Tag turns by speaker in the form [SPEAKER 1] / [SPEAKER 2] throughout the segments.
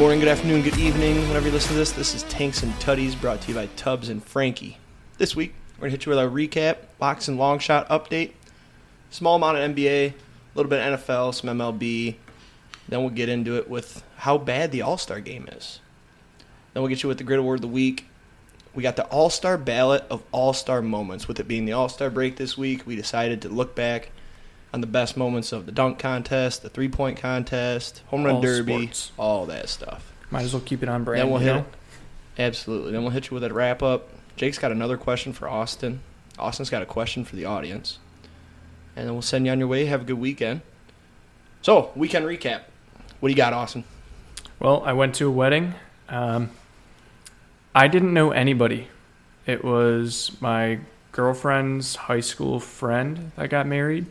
[SPEAKER 1] Morning, good afternoon, good evening. Whenever you listen to this, this is Tanks and Tuddies brought to you by Tubbs and Frankie. This week, we're going to hit you with our recap, box and long shot update, small amount of NBA, a little bit of NFL, some MLB. Then we'll get into it with how bad the All Star game is. Then we'll get you with the Grit Award of the Week. We got the All Star ballot of All Star moments. With it being the All Star break this week, we decided to look back on the best moments of the dunk contest, the three point contest, home run
[SPEAKER 2] All
[SPEAKER 1] derby,
[SPEAKER 2] sports.
[SPEAKER 1] all that stuff.
[SPEAKER 2] Might as well keep it on brand.
[SPEAKER 1] Then we'll hit
[SPEAKER 2] know?
[SPEAKER 1] Absolutely. Then we'll hit you with a wrap up. Jake's got another question for Austin. Austin's got a question for the audience. And then we'll send you on your way. Have a good weekend. So, weekend recap. What do you got, Austin?
[SPEAKER 2] Well, I went to a wedding. Um, I didn't know anybody. It was my girlfriend's high school friend that got married.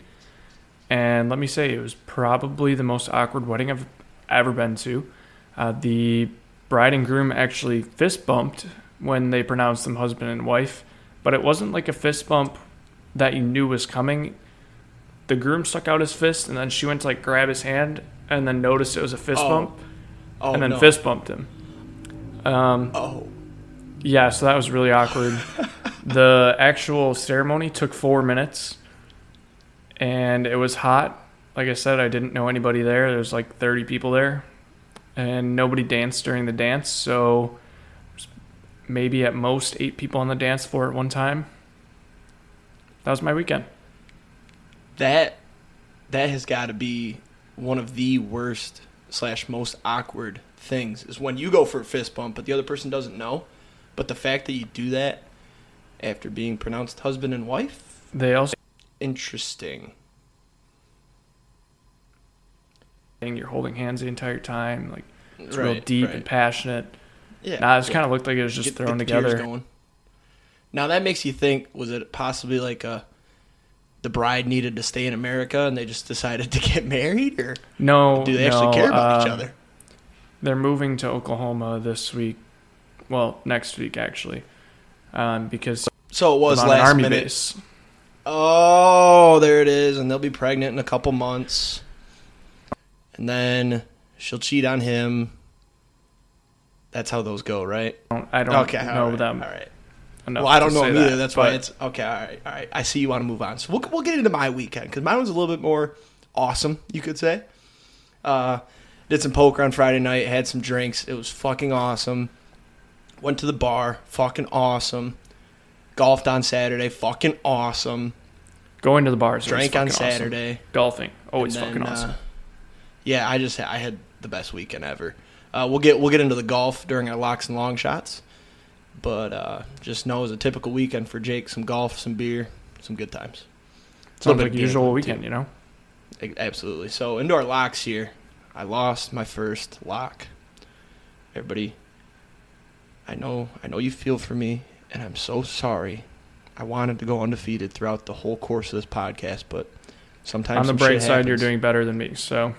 [SPEAKER 2] And let me say, it was probably the most awkward wedding I've ever been to. Uh, the bride and groom actually fist bumped when they pronounced them husband and wife, but it wasn't like a fist bump that you knew was coming. The groom stuck out his fist, and then she went to like grab his hand, and then noticed it was a fist
[SPEAKER 1] Oh.
[SPEAKER 2] bump
[SPEAKER 1] Oh,
[SPEAKER 2] and then
[SPEAKER 1] no.
[SPEAKER 2] fist bumped him. Um,
[SPEAKER 1] Oh.
[SPEAKER 2] yeah, so that was really awkward. the actual ceremony took four minutes, and it was hot. Like I said, I didn't know anybody there. There's like 30 people there, and nobody danced during the dance. So maybe at most eight people on the dance floor at one time. That was my weekend.
[SPEAKER 1] That that has got to be one of the worst slash most awkward things is when you go for a fist bump, but the other person doesn't know. But the fact that you do that after being pronounced husband and wife,
[SPEAKER 2] They also
[SPEAKER 1] interesting.
[SPEAKER 2] And you're holding hands the entire time, like it's real deep
[SPEAKER 1] right.
[SPEAKER 2] and passionate.
[SPEAKER 1] Yeah,
[SPEAKER 2] Nah, it
[SPEAKER 1] yeah.
[SPEAKER 2] kind of looked like it was just
[SPEAKER 1] Get-
[SPEAKER 2] thrown
[SPEAKER 1] get the tears
[SPEAKER 2] together.
[SPEAKER 1] Now that makes you think: was it possibly like a the bride needed to stay in America and they just decided to get married, or
[SPEAKER 2] No,
[SPEAKER 1] do they actually care about each
[SPEAKER 2] um,
[SPEAKER 1] other?
[SPEAKER 2] They're moving to Oklahoma this week. Well, next week actually, um, because
[SPEAKER 1] So it was last minute.
[SPEAKER 2] base.
[SPEAKER 1] Oh, there it is, and they'll be pregnant in a couple months, and then she'll cheat on him. That's how those go, right?
[SPEAKER 2] I don't,
[SPEAKER 1] okay,
[SPEAKER 2] know
[SPEAKER 1] all right,
[SPEAKER 2] them
[SPEAKER 1] All right. Well, I don't know either.
[SPEAKER 2] that,
[SPEAKER 1] That's why it's okay. All right, all right. I see you want to move on, so we'll we'll get into my weekend because mine was a little bit more awesome, you could say. Uh, did some poker on Friday night, had some drinks. It was fucking awesome. Went to the bar, fucking awesome. Golfed on Saturday, fucking awesome.
[SPEAKER 2] Going to the bars.
[SPEAKER 1] Drank on
[SPEAKER 2] fucking awesome.
[SPEAKER 1] Saturday.
[SPEAKER 2] Golfing, always
[SPEAKER 1] then,
[SPEAKER 2] fucking awesome.
[SPEAKER 1] uh, yeah, I just I had the best weekend ever. Uh, we'll get we'll get into the golf during our locks and long shots, but uh, just know it was a typical weekend for Jake. Some golf, some beer, some good times.
[SPEAKER 2] Sounds
[SPEAKER 1] little bit
[SPEAKER 2] like usual weekend,
[SPEAKER 1] too.
[SPEAKER 2] you know.
[SPEAKER 1] Absolutely. So into our locks here, I lost my first lock. Everybody, I know I know you feel for me, and I'm so sorry. I wanted to go undefeated throughout the whole course of this podcast, but sometimes
[SPEAKER 2] On the
[SPEAKER 1] some
[SPEAKER 2] bright side, you're doing better than me. So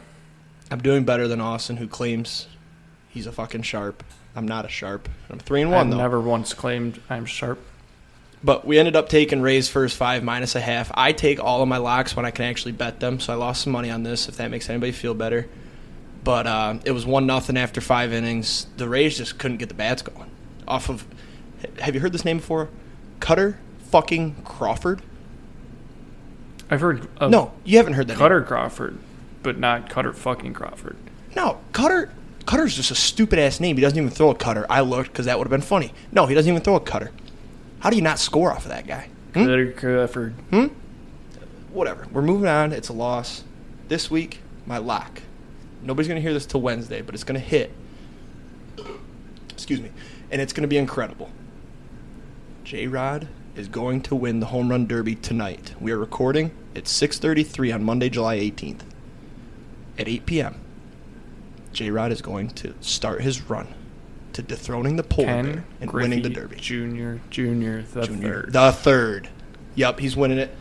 [SPEAKER 1] I'm doing better than Austin, who claims he's a fucking sharp. I'm not a sharp. I'm three and
[SPEAKER 2] I've
[SPEAKER 1] one though.
[SPEAKER 2] never once claimed I'm sharp.
[SPEAKER 1] But we ended up taking Ray's first five minus a half. I take all of my locks when I can actually bet them, so I lost some money on this. If that makes anybody feel better, but uh, it was one nothing after five innings. The Rays just couldn't get the bats going. Off of, have you heard this name before? Kutter fucking Crawford.
[SPEAKER 2] I've heard of
[SPEAKER 1] no, you haven't heard that. name.
[SPEAKER 2] Kutter Crawford, but not Kutter fucking Crawford.
[SPEAKER 1] No, Kutter. Kutter's just a stupid ass name. He doesn't even throw a cutter. I looked because that would have been funny. No, he doesn't even throw a cutter. How do you not score off of that guy? Hmm?
[SPEAKER 2] Kutter Crawford. Hmm.
[SPEAKER 1] Whatever. We're moving on. It's a loss. This week, my lock. Nobody's gonna hear this till Wednesday, but it's gonna hit. Excuse me, and it's gonna be incredible. J Rod is going to win the home run derby tonight. We are recording at 6:33 on Monday, July 18th. At 8 p.m. J Rod is going to start his run to dethroning the polar
[SPEAKER 2] Ken
[SPEAKER 1] bear and
[SPEAKER 2] Griffey
[SPEAKER 1] winning the derby.
[SPEAKER 2] Junior, Junior, the
[SPEAKER 1] Junior.
[SPEAKER 2] third.
[SPEAKER 1] The third. Yep, he's winning it.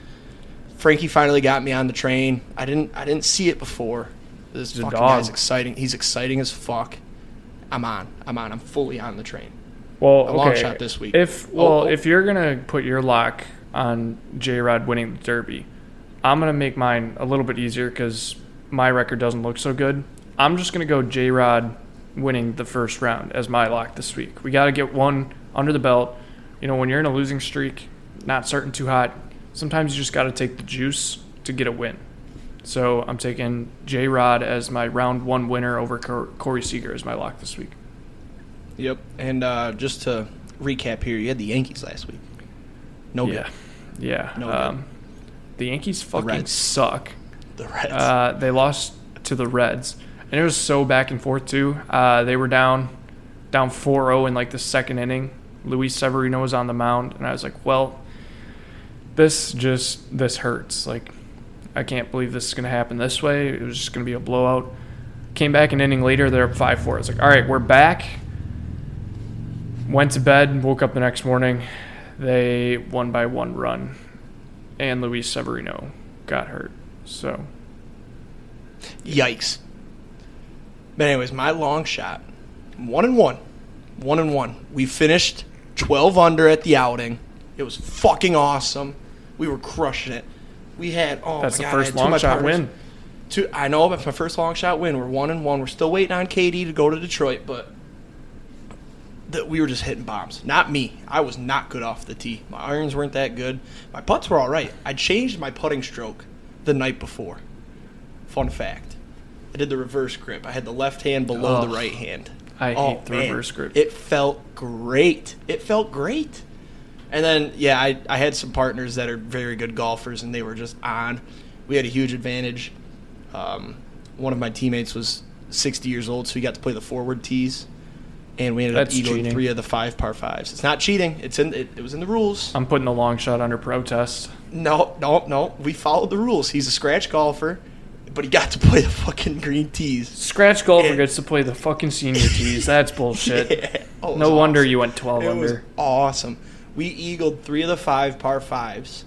[SPEAKER 1] Frankie finally got me on the train. I didn't I didn't see it before. This
[SPEAKER 2] He's
[SPEAKER 1] fucking guy's exciting. He's exciting as fuck. I'm on. I'm on. I'm fully on the train.
[SPEAKER 2] Well,
[SPEAKER 1] A long
[SPEAKER 2] okay.
[SPEAKER 1] shot this week.
[SPEAKER 2] If
[SPEAKER 1] Oh,
[SPEAKER 2] well,
[SPEAKER 1] oh.
[SPEAKER 2] if you're gonna put your lock on J Rod winning the Derby, I'm gonna make mine a little bit easier because my record doesn't look so good. I'm just gonna go J Rod winning the first round as my lock this week. We got to get one under the belt. You know, when you're in a losing streak, not starting too hot, sometimes you just got to take the juice to get a win. So I'm taking J Rod as my round one winner over Corey Seager as my lock this week.
[SPEAKER 1] Yep. And uh, just to recap here, you had the Yankees last week. No
[SPEAKER 2] yeah.
[SPEAKER 1] good.
[SPEAKER 2] Yeah.
[SPEAKER 1] No
[SPEAKER 2] um, the Yankees fucking
[SPEAKER 1] Reds.
[SPEAKER 2] suck.
[SPEAKER 1] The Reds.
[SPEAKER 2] Uh, they lost to the Reds, and it was so back and forth too. Uh, they were down, down 4-0 in like the second inning. Luis Severino was on the mound, and I was like, well, this just this hurts. Like, I can't believe this is gonna happen this way. It was just gonna be a blowout. Came back an inning later, they're up five four. It's like, all right, we're back. Went to bed, and woke up the next morning. They won by one run, and Luis Severino got hurt. So
[SPEAKER 1] Yikes. But anyways, my long shot, one and one, one and one. We finished twelve under at the outing. It was fucking awesome. We were crushing it. We had oh
[SPEAKER 2] that's
[SPEAKER 1] my
[SPEAKER 2] the
[SPEAKER 1] God,
[SPEAKER 2] first
[SPEAKER 1] had two of
[SPEAKER 2] long shot
[SPEAKER 1] partners-
[SPEAKER 2] win.
[SPEAKER 1] Two, I know that's my first long shot win. We're one and one. We're still waiting on KD to go to Detroit, but that we were just hitting bombs. Not me. I was not good off the tee. My irons weren't that good. My putts were all right. I changed my putting stroke the night before. Fun fact. I did the reverse grip. I had the left hand below the right hand.
[SPEAKER 2] I
[SPEAKER 1] Oh,
[SPEAKER 2] hate the
[SPEAKER 1] man.
[SPEAKER 2] reverse grip.
[SPEAKER 1] It felt great. It felt great. And then, yeah, I, I had some partners that are very good golfers, and they were just on. We had a huge advantage. Um, one of my teammates was 60 years old, so he got to play the forward tees, and we ended
[SPEAKER 2] That's
[SPEAKER 1] up eagling
[SPEAKER 2] cheating.
[SPEAKER 1] three of the five par fives. It's not cheating. It's in. It, it was in the rules.
[SPEAKER 2] I'm putting the long shot under protest.
[SPEAKER 1] No, no, no. We followed the rules. He's a scratch golfer, but he got to play the fucking green tees.
[SPEAKER 2] Scratch golfer
[SPEAKER 1] Yeah.
[SPEAKER 2] gets to play the fucking senior tees. That's bullshit.
[SPEAKER 1] Yeah. Oh,
[SPEAKER 2] no
[SPEAKER 1] was
[SPEAKER 2] wonder you went 12
[SPEAKER 1] It was
[SPEAKER 2] under.
[SPEAKER 1] awesome. We eagled three of the five par fives.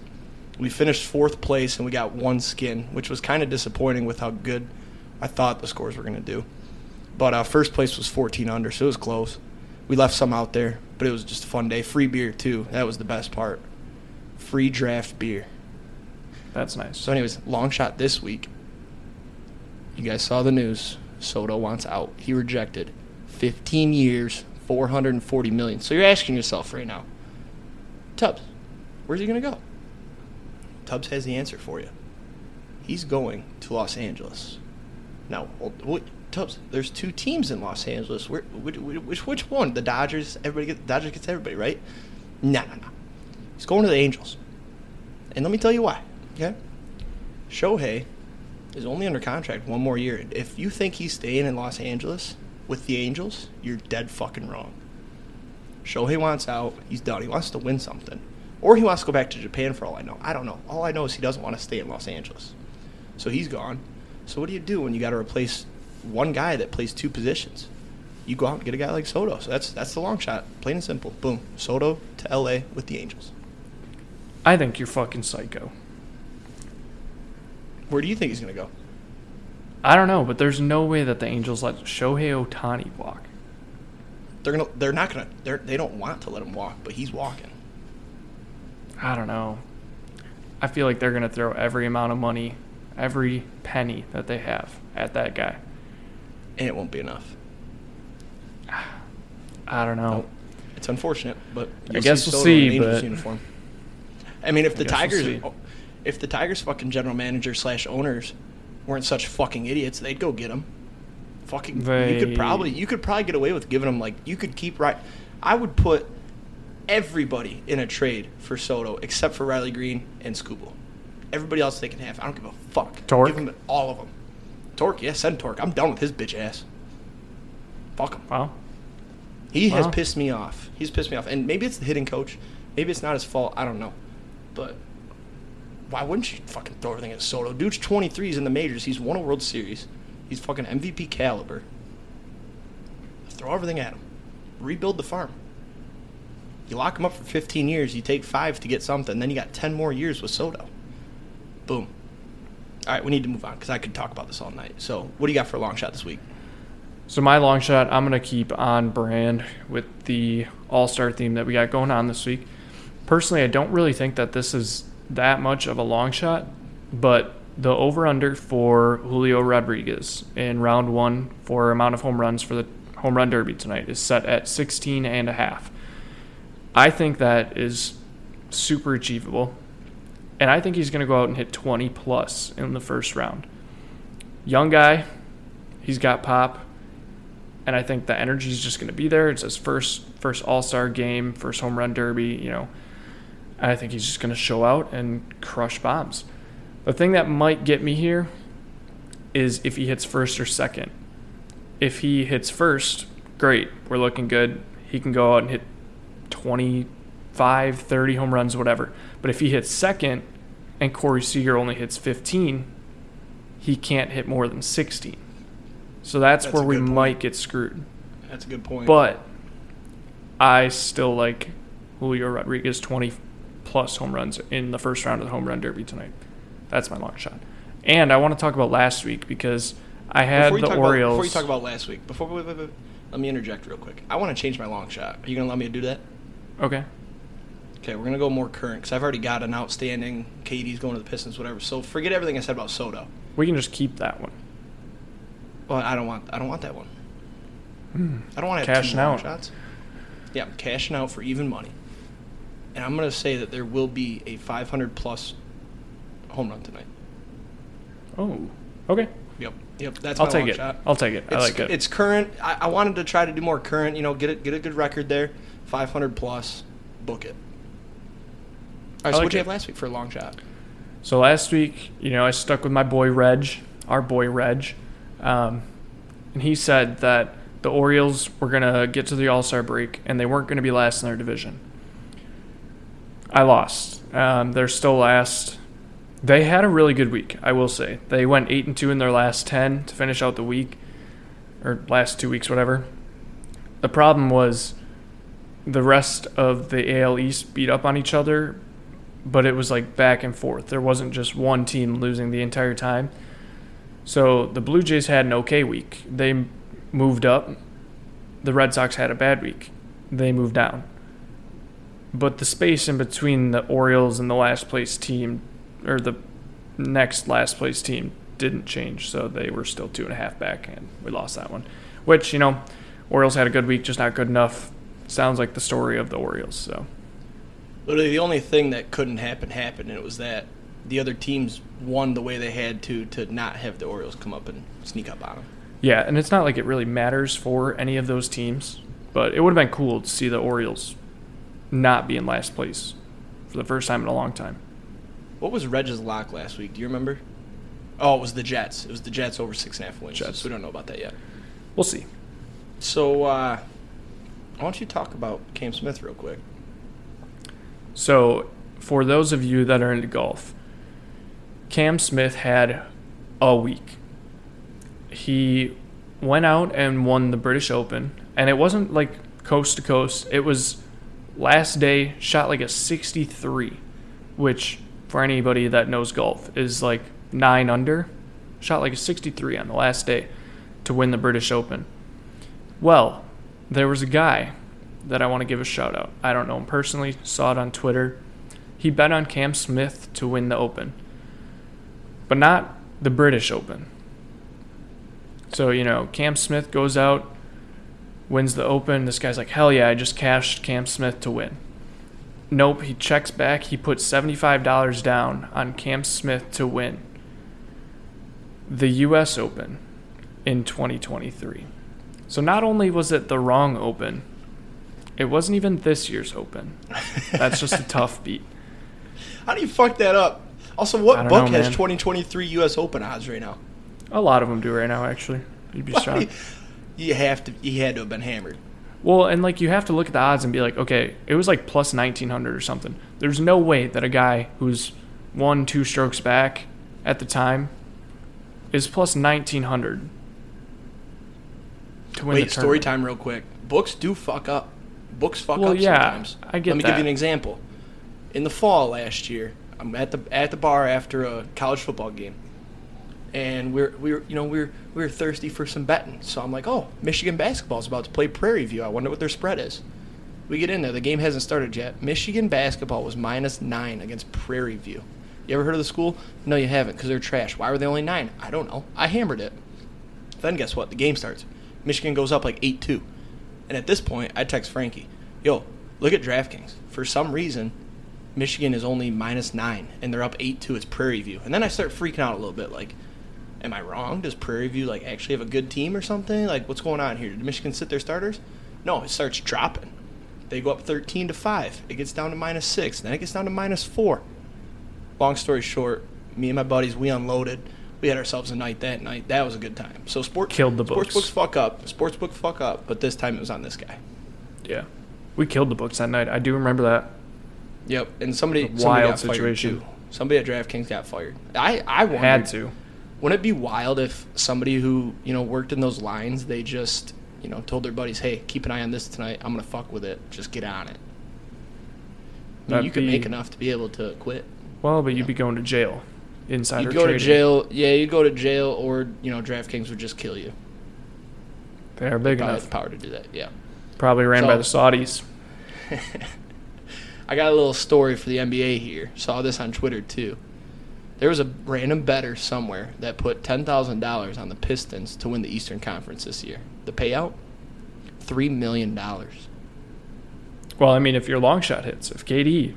[SPEAKER 1] We finished fourth place and we got one skin, which was kind of disappointing with how good I thought the scores were going to do. But uh, first place was 14 under, so it was close. We left some out there, but it was just a fun day. Free beer, too. That was the best part. Free draft beer.
[SPEAKER 2] That's nice.
[SPEAKER 1] So, anyways, long shot this week. You guys saw the news. Soto wants out. He rejected 15 years, 440 million. So you're asking yourself right now, Tubbs, where's he going to go? Tubbs has the answer for you. He's going to Los Angeles. Now, Tubbs, there's two teams in Los Angeles. Where, which, which, one? The Dodgers. Everybody gets, Dodgers gets everybody, right? No, no, no. He's going to the Angels. And let me tell you why. Okay. Shohei is only under contract one more year. If you think he's staying in Los Angeles with the Angels, you're dead fucking wrong. Shohei wants out. He's done. He wants to win something. Or he wants to go back to Japan for all I know. I don't know. All I know is he doesn't want to stay in Los Angeles. So he's gone. So what do you do when you got to replace one guy that plays two positions? You go out and get a guy like Soto. So that's that's the long shot. Plain and simple. Boom. Soto to LA with the Angels.
[SPEAKER 2] I think you're fucking psycho.
[SPEAKER 1] Where do you think he's going to go?
[SPEAKER 2] I don't know, but there's no way that the Angels let Shohei Ohtani walk.
[SPEAKER 1] They're gonna. They're not gonna. They're, they don't want to let him walk, but he's walking.
[SPEAKER 2] I don't know. I feel like they're going to throw every amount of money, every penny that they have at that guy.
[SPEAKER 1] And it won't be enough.
[SPEAKER 2] I don't know.
[SPEAKER 1] It's unfortunate, but
[SPEAKER 2] I guess we'll
[SPEAKER 1] in an
[SPEAKER 2] see, but-
[SPEAKER 1] uniform. I mean, if the
[SPEAKER 2] I we'll
[SPEAKER 1] Tigers, if the Tigers' fucking general manager slash owners weren't such fucking idiots, they'd go get him. Fucking, you could probably you could probably get away with giving him like you could keep right. I would put everybody in a trade for Soto except for Riley Greene and Skubal. Everybody else they can have. I don't give a fuck.
[SPEAKER 2] Torque?
[SPEAKER 1] Give them all of them. Torque, yeah, send Torque. I'm done with his bitch ass. Fuck him.
[SPEAKER 2] Well,
[SPEAKER 1] He has pissed me off. He's pissed me off. And maybe it's the hitting coach. Maybe it's not his fault. I don't know. But why wouldn't you fucking throw everything at Soto? Dude's 23. He's in the majors. He's won a World Series. He's fucking MVP caliber. Throw everything at him. Rebuild the farm. You lock him up for 15 years. You take five to get something. Then you got 10 more years with Soto. Boom. All right, we need to move on because I could talk about this all night. So, what do you got for a long shot this week?
[SPEAKER 2] so my long shot, I'm going to keep on brand with the All Star theme that we got going on this week. Personally, I don't really think that this is that much of a long shot, but the over under for Julio Rodriguez in round one for amount of home runs for the home run derby tonight is set at 16 and a half. I think that is super achievable. And I think he's going to go out and hit 20 plus in the first round. Young guy, he's got pop, and I think the energy is just going to be there. It's his first first All Star game, first home run derby. You know, and I think he's just going to show out and crush bombs. The thing that might get me here is if he hits first or second. If he hits first, great, we're looking good. He can go out and hit 25, 30 home runs, whatever. But if he hits second and Corey Seager only hits 15, he can't hit more than 16. So that's,
[SPEAKER 1] That's
[SPEAKER 2] where we
[SPEAKER 1] point.
[SPEAKER 2] might get screwed.
[SPEAKER 1] That's a good point.
[SPEAKER 2] But I still like Julio Rodriguez 20 plus home runs in the first round of the home run derby tonight. That's my long shot. And I want to talk about last week because I had the
[SPEAKER 1] talk
[SPEAKER 2] Orioles.
[SPEAKER 1] About, before you talk about last week, before let me interject real quick. I want to change my long shot. Are you gonna allow me to do that?
[SPEAKER 2] okay.
[SPEAKER 1] Okay, we're gonna go more current because I've already got an outstanding. Katie's going to the Pistons, whatever. So forget everything I said about Soto.
[SPEAKER 2] We can just keep that one.
[SPEAKER 1] Well, I don't want. I don't want that one. I don't want to have
[SPEAKER 2] Hmm. Cashing out.
[SPEAKER 1] shots. Yeah, I'm cashing out for even money, and I'm gonna say that there will be a 500 plus home run tonight.
[SPEAKER 2] Oh. Okay.
[SPEAKER 1] Yep, yep. That's
[SPEAKER 2] I'll take it.
[SPEAKER 1] shot.
[SPEAKER 2] I'll take it. I
[SPEAKER 1] It's,
[SPEAKER 2] like it.
[SPEAKER 1] it's current. I, I wanted to try to do more current. You know, get it, get a good record there. 500 plus, book it. All right, so
[SPEAKER 2] like
[SPEAKER 1] what did
[SPEAKER 2] you
[SPEAKER 1] have last week for a long shot?
[SPEAKER 2] So last week, you know, I stuck with my boy Reg, our boy Reg, um, and he said that the Orioles were gonna get to the All Star break and they weren't gonna be last in their division. I lost. Um, they're still last. They had a really good week, I will say. They went eight and two in their last ten to finish out the week, or last two weeks, whatever. The problem was the rest of the AL East beat up on each other, but it was like back and forth. There wasn't just one team losing the entire time. So the Blue Jays had an okay week. They moved up. The Red Sox had a bad week. They moved down. But the space in between the Orioles and the last place team, or the next last place team, didn't change. So they were still two and a half back, and we lost that one. Which, you know, Orioles had a good week, just not good enough. Sounds like the story of the Orioles. So.
[SPEAKER 1] Literally, the only thing that couldn't happen happened, and it was that the other teams won the way they had to to not have the Orioles come up and sneak up on them.
[SPEAKER 2] Yeah, and it's not like it really matters for any of those teams, but it would have been cool to see the Orioles not be in last place for the first time in a long time.
[SPEAKER 1] What was Reg's lock last week? Do you remember? Oh, it was the Jets. It was the Jets over six and a half wins.
[SPEAKER 2] Jets.
[SPEAKER 1] So we don't know about that yet.
[SPEAKER 2] We'll see.
[SPEAKER 1] So, uh, why don't you talk about Cam Smith real quick?
[SPEAKER 2] So, for those of you that are into golf, Cam Smith had a week. He went out and won the British Open, and it wasn't like coast to coast. It was last day, shot like a 63, which for anybody that knows golf is like 9 under. Shot like a 63 on the last day to win the British Open. Well, there was a guy that I want to give a shout out. I don't know him personally, saw it on Twitter. He bet on Cam Smith to win the Open, but not the British Open. So, you know, Cam Smith goes out, wins the Open. This guy's like, hell yeah, I just cashed Cam Smith to win. Nope, he checks back. He put $75 down on Cam Smith to win the U.S. Open in 2023. So not only was it the wrong Open, it wasn't even this year's Open. That's just a tough beat.
[SPEAKER 1] How do you fuck that up? Also, what book
[SPEAKER 2] know,
[SPEAKER 1] has 2023 U.S. Open odds right now?
[SPEAKER 2] A lot of them do right now, actually. You'd be shocked.
[SPEAKER 1] You have to. He had to have been hammered.
[SPEAKER 2] Well, and like you have to look at the odds and be like, okay, it was like plus 1900 or something. There's no way that a guy who's one, two strokes back at the time is plus 1900 to win
[SPEAKER 1] Wait, story time, real quick. Books do fuck up. Books fuck
[SPEAKER 2] Well,
[SPEAKER 1] up
[SPEAKER 2] yeah,
[SPEAKER 1] sometimes.
[SPEAKER 2] I get
[SPEAKER 1] Let me
[SPEAKER 2] that.
[SPEAKER 1] give you an example. In the fall last year, I'm at the at the bar after a college football game, and we're we're you know we we're we were thirsty for some betting. So I'm like, oh, Michigan basketball's about to play Prairie View. I wonder what their spread is. We get in there. The game hasn't started yet. Michigan basketball was minus nine against Prairie View. You ever heard of the school? No, you haven't, because they're trash. Why were they only nine? I don't know. I hammered it. Then guess what? The game starts. Michigan goes up like 8 2. And at this point, I text Frankie, yo, look at DraftKings. For some reason, Michigan is only minus 9, and they're up 8 2. It's Prairie View. And then I start freaking out a little bit like, am I wrong? Does Prairie View like actually have a good team or something? Like, what's going on here? Did Michigan sit their starters? No, it starts dropping. They go up 13 to 5. It gets down to minus 6. Then it gets down to minus 4. Long story short, me and my buddies, we unloaded. We had ourselves a night that night. That was a good time. So sports
[SPEAKER 2] Killed the
[SPEAKER 1] sports
[SPEAKER 2] books.
[SPEAKER 1] books fuck up. Sports Sportsbook fuck up, but this time it was on this guy.
[SPEAKER 2] Yeah. We killed the books that night. I do remember that.
[SPEAKER 1] Yep, and somebody,
[SPEAKER 2] A
[SPEAKER 1] somebody
[SPEAKER 2] wild
[SPEAKER 1] got
[SPEAKER 2] situation.
[SPEAKER 1] fired too. Somebody at DraftKings got fired. I I wondered,
[SPEAKER 2] Had to.
[SPEAKER 1] Wouldn't it be wild if somebody who you know worked in those lines, they just you know told their buddies, "Hey, keep an eye on this tonight. I'm gonna fuck with it. Just get on it." I mean, you could
[SPEAKER 2] be-
[SPEAKER 1] make enough to be able to quit.
[SPEAKER 2] Well, but you'd be going to jail. Insider
[SPEAKER 1] You'd go
[SPEAKER 2] trading.
[SPEAKER 1] to jail. Yeah, you go to jail, or you know, DraftKings would just kill you.
[SPEAKER 2] They are big enough.
[SPEAKER 1] power to do that. Yeah.
[SPEAKER 2] Probably ran by the Saudis.
[SPEAKER 1] I got a little story for the NBA here. Saw this on Twitter too. There was a random better somewhere that put ten thousand dollars on the Pistons to win the Eastern Conference this year. The payout, three million dollars.
[SPEAKER 2] Well, I mean, if your long shot hits, if KD,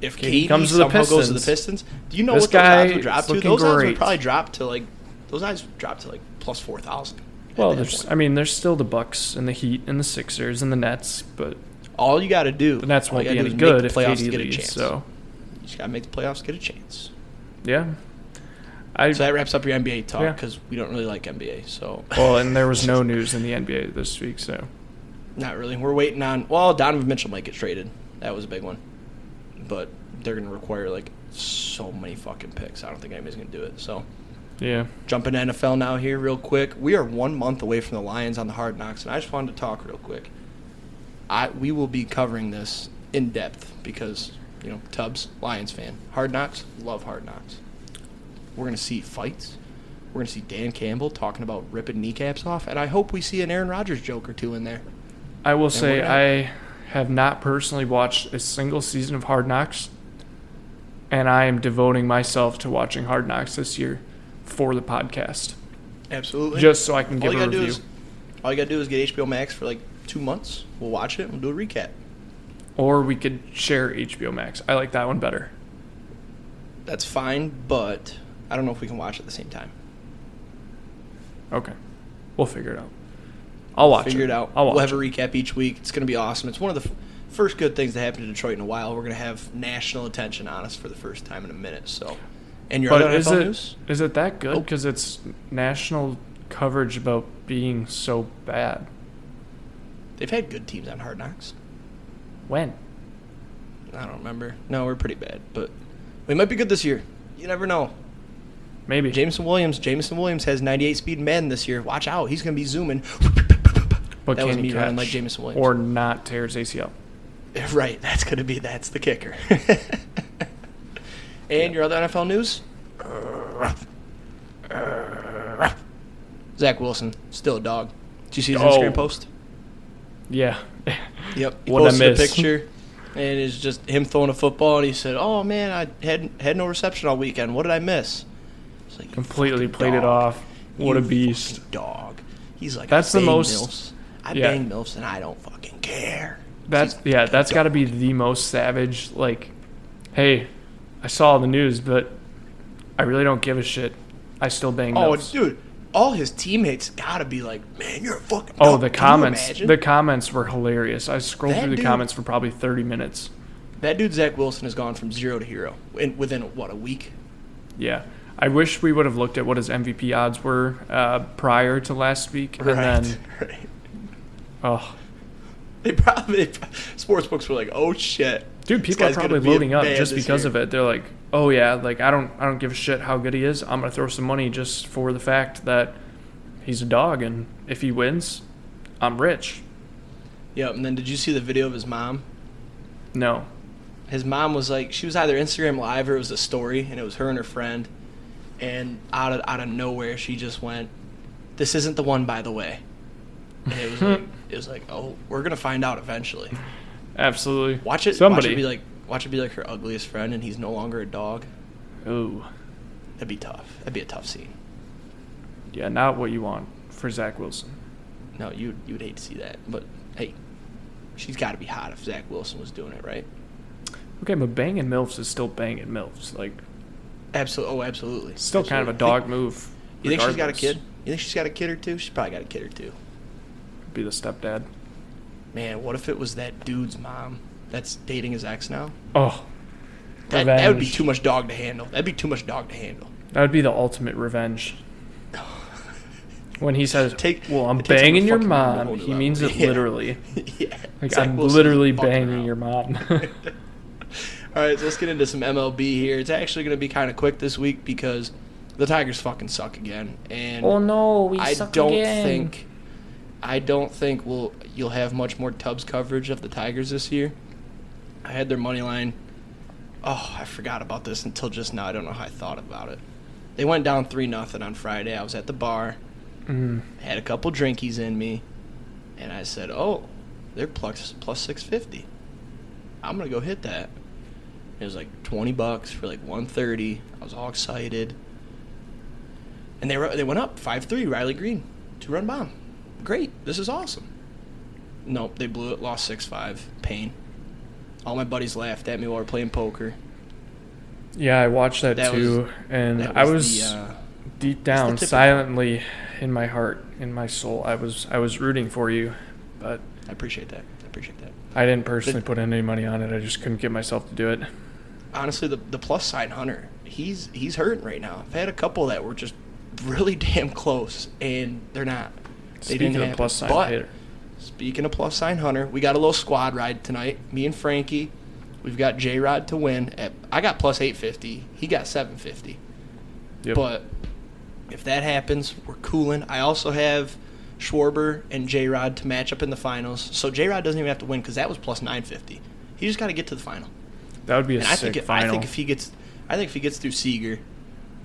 [SPEAKER 1] If
[SPEAKER 2] KD
[SPEAKER 1] KD
[SPEAKER 2] comes to the
[SPEAKER 1] somehow goes to the
[SPEAKER 2] Pistons,
[SPEAKER 1] Pistons, do you know
[SPEAKER 2] this
[SPEAKER 1] what those
[SPEAKER 2] guy
[SPEAKER 1] odds would drop to? Those odds
[SPEAKER 2] great.
[SPEAKER 1] would probably drop to like those odds would drop to like plus four thousand.
[SPEAKER 2] well, there's, I mean, there's still the Bucks and the Heat and the Sixers and the Nets, but
[SPEAKER 1] all you got to do.
[SPEAKER 2] the Nets
[SPEAKER 1] all
[SPEAKER 2] won't
[SPEAKER 1] you
[SPEAKER 2] be
[SPEAKER 1] gotta
[SPEAKER 2] any
[SPEAKER 1] do is make
[SPEAKER 2] good
[SPEAKER 1] the
[SPEAKER 2] if
[SPEAKER 1] playoffs to
[SPEAKER 2] KD
[SPEAKER 1] get a chance.
[SPEAKER 2] So,
[SPEAKER 1] you just gotta make the playoffs, get a chance.
[SPEAKER 2] yeah. I
[SPEAKER 1] So that wraps up your NBA talk
[SPEAKER 2] Yeah.
[SPEAKER 1] because we don't really like NBA. So
[SPEAKER 2] well, and there was no news in the NBA this week, so
[SPEAKER 1] Not really. We're waiting on. Well, Donovan Mitchell might get traded. That was a big one, but they're going to require like so many fucking picks. I don't think anybody's going to do it. So
[SPEAKER 2] yeah.
[SPEAKER 1] jumping to NFL now here real quick. We are one month away from the Lions on the Hard Knocks, and I just wanted to talk real quick. I we will be covering this in depth because you know Tubbs Lions fan. Hard Knocks love Hard Knocks. We're going to see fights. We're going to see Dan Campbell talking about ripping kneecaps off, and I hope we see an Aaron Rodgers joke or two in there.
[SPEAKER 2] I will say
[SPEAKER 1] gonna-
[SPEAKER 2] I have not personally watched a single season of Hard Knocks, and I am devoting myself to watching Hard Knocks this year for the podcast,
[SPEAKER 1] Absolutely.
[SPEAKER 2] just so I can
[SPEAKER 1] all
[SPEAKER 2] give a review.
[SPEAKER 1] is all you gotta do is get HBO Max for like two months. We'll watch it. and We'll do a recap.
[SPEAKER 2] Or we could share HBO Max. I like that one better.
[SPEAKER 1] That's fine, but I don't know if we can watch at the same time.
[SPEAKER 2] Okay, we'll figure it out. I'll watch
[SPEAKER 1] Figure
[SPEAKER 2] it.
[SPEAKER 1] it out.
[SPEAKER 2] I'll watch
[SPEAKER 1] we'll have a recap each week. It's gonna be awesome. It's one of the f- first good things that happened to Detroit in a while. We're gonna have national attention on us for the first time in a minute. So, and your
[SPEAKER 2] But
[SPEAKER 1] other
[SPEAKER 2] is
[SPEAKER 1] NFL
[SPEAKER 2] it
[SPEAKER 1] news?
[SPEAKER 2] is it that good?
[SPEAKER 1] Oh.
[SPEAKER 2] Because it's national coverage about being so bad.
[SPEAKER 1] They've had good teams on Hard Knocks.
[SPEAKER 2] When?
[SPEAKER 1] I don't remember. No, we're pretty bad, but we might be good this year. You never know.
[SPEAKER 2] Maybe.
[SPEAKER 1] Jameson Williams. Jameson Williams has 98 speed in Madden this year. Watch out. He's gonna be zooming.
[SPEAKER 2] But
[SPEAKER 1] that
[SPEAKER 2] can he catch?
[SPEAKER 1] like Jameson Williams.
[SPEAKER 2] Or not tear his ACL.
[SPEAKER 1] Right, that's going to be that's the kicker. and your other NFL news? Zach Wilson, still a dog. Did you see his
[SPEAKER 2] Oh.
[SPEAKER 1] Instagram post?
[SPEAKER 2] Yeah.
[SPEAKER 1] Yep. He
[SPEAKER 2] What'd I
[SPEAKER 1] posted a
[SPEAKER 2] miss?
[SPEAKER 1] picture, and it's just him throwing a football, and he said, "Oh man, I had had no reception all weekend. What did I miss?" It's like,
[SPEAKER 2] Completely played it off. What a beast.
[SPEAKER 1] dog. He's like,
[SPEAKER 2] That's the most-
[SPEAKER 1] Milfs. I
[SPEAKER 2] yeah.
[SPEAKER 1] bang milfs, and I don't fucking care.
[SPEAKER 2] That's yeah, that's got to be the most savage like hey, I saw the news, but I really don't give a shit. I still bang
[SPEAKER 1] Oh,
[SPEAKER 2] milfs.
[SPEAKER 1] dude, all his teammates gotta be like, man, you're a fucking.
[SPEAKER 2] Oh,
[SPEAKER 1] dog."
[SPEAKER 2] the
[SPEAKER 1] Can
[SPEAKER 2] comments. The comments were hilarious. I scrolled
[SPEAKER 1] That
[SPEAKER 2] through the
[SPEAKER 1] dude-
[SPEAKER 2] comments for probably 30 minutes.
[SPEAKER 1] that dude Zach Wilson has gone from zero to hero in, within what a week.
[SPEAKER 2] Yeah. I wish we would have looked at what his MVP odds were uh, prior to last week, and then
[SPEAKER 1] right.
[SPEAKER 2] Oh,
[SPEAKER 1] They probably sports books were like, oh shit,
[SPEAKER 2] dude, people are probably loading up just because
[SPEAKER 1] year.
[SPEAKER 2] of it. They're like, oh yeah, like I don't, I don't give a shit how good he is. I'm gonna throw some money just for the fact that he's a dog, and if he wins, I'm rich.
[SPEAKER 1] Yep. And then did you see the video of his mom?
[SPEAKER 2] No,
[SPEAKER 1] His mom was like, she was either Instagram live or it was a story, and it was her and her friend. And out of out of nowhere, she just went, "This isn't the one, by the way." And it was like, it was like, oh, we're gonna find out eventually.
[SPEAKER 2] absolutely.
[SPEAKER 1] Watch it.
[SPEAKER 2] Somebody.
[SPEAKER 1] Watch it be like, watch it be like her ugliest friend, and he's no longer a dog.
[SPEAKER 2] Ooh,
[SPEAKER 1] That'd be tough. That'd be a tough scene.
[SPEAKER 2] yeah, not what you want for Zach Wilson.
[SPEAKER 1] No, you you would hate to see that, but hey, she's got to be hot if Zach Wilson was doing it, right?
[SPEAKER 2] Okay, but banging milfs is still banging milfs. Like,
[SPEAKER 1] Absolutely. Oh, absolutely.
[SPEAKER 2] still kind of a
[SPEAKER 1] Absolutely.
[SPEAKER 2] dog move.
[SPEAKER 1] You think she's got a kid? You think she's got a kid or two? She's probably got a kid or two.
[SPEAKER 2] Be the stepdad.
[SPEAKER 1] Man, what if it was that dude's mom that's dating his ex now?
[SPEAKER 2] Oh,
[SPEAKER 1] That, that would be too much dog to handle. That'd be too much dog to handle.
[SPEAKER 2] that would be the ultimate revenge. When he says,
[SPEAKER 1] Take-
[SPEAKER 2] "Well, I'm
[SPEAKER 1] it takes him
[SPEAKER 2] banging your
[SPEAKER 1] fucking room to
[SPEAKER 2] mom," he means it
[SPEAKER 1] Yeah.
[SPEAKER 2] literally.
[SPEAKER 1] yeah.
[SPEAKER 2] Like
[SPEAKER 1] Zach
[SPEAKER 2] I'm
[SPEAKER 1] Wilson's
[SPEAKER 2] literally banging your mom.
[SPEAKER 1] All right, so let's get into some MLB here. It's actually going to be kind of quick this week because the Tigers fucking suck again, and
[SPEAKER 2] oh no, we
[SPEAKER 1] I
[SPEAKER 2] suck
[SPEAKER 1] don't
[SPEAKER 2] again.
[SPEAKER 1] think I don't think we'll you'll have much more Tubbs coverage of the Tigers this year. I had their money line. Oh, I forgot about this until just now. I don't know how I thought about it. They went down three nothing on Friday. I was at the bar,
[SPEAKER 2] Mm,
[SPEAKER 1] had a couple drinkies in me, and I said, "Oh, they're plus plus six fifty. I'm gonna go hit that." It was like twenty bucks for like one thirty. I was all excited, and they were, they went up five three. Riley Greene, two run bomb. Great, this is awesome. Nope, they blew it. Lost six five. Pain. All my buddies laughed at me while we were playing poker.
[SPEAKER 2] yeah, I watched that,
[SPEAKER 1] That
[SPEAKER 2] too,
[SPEAKER 1] was-
[SPEAKER 2] and
[SPEAKER 1] That
[SPEAKER 2] I was
[SPEAKER 1] the, uh,
[SPEAKER 2] deep down, silently, in my heart, in my soul, I was I was rooting for you, but
[SPEAKER 1] I appreciate that. I appreciate that.
[SPEAKER 2] I didn't personally
[SPEAKER 1] The-
[SPEAKER 2] put any money on it. I just couldn't get myself to do it.
[SPEAKER 1] honestly, the the plus side hunter, he's he's hurting right now. I've had a couple that were just really damn close, and they're not. They
[SPEAKER 2] Speaking
[SPEAKER 1] didn't
[SPEAKER 2] of plus side
[SPEAKER 1] But,
[SPEAKER 2] hitter,
[SPEAKER 1] Speaking of plus sign hunter, we got a little squad ride tonight. Me and Frankie. We've got J Rod to win. At, I got plus eight fifty. He got seven fifty.
[SPEAKER 2] yep.
[SPEAKER 1] But if that happens, we're cooling. I also have Schwarber and J Rod to match up in the finals. So J Rod doesn't even have to win because that was plus nine fifty. He just got to get to the final.
[SPEAKER 2] that would be a
[SPEAKER 1] And I think if,
[SPEAKER 2] final.
[SPEAKER 1] I think if he gets, I think if he gets through Seager,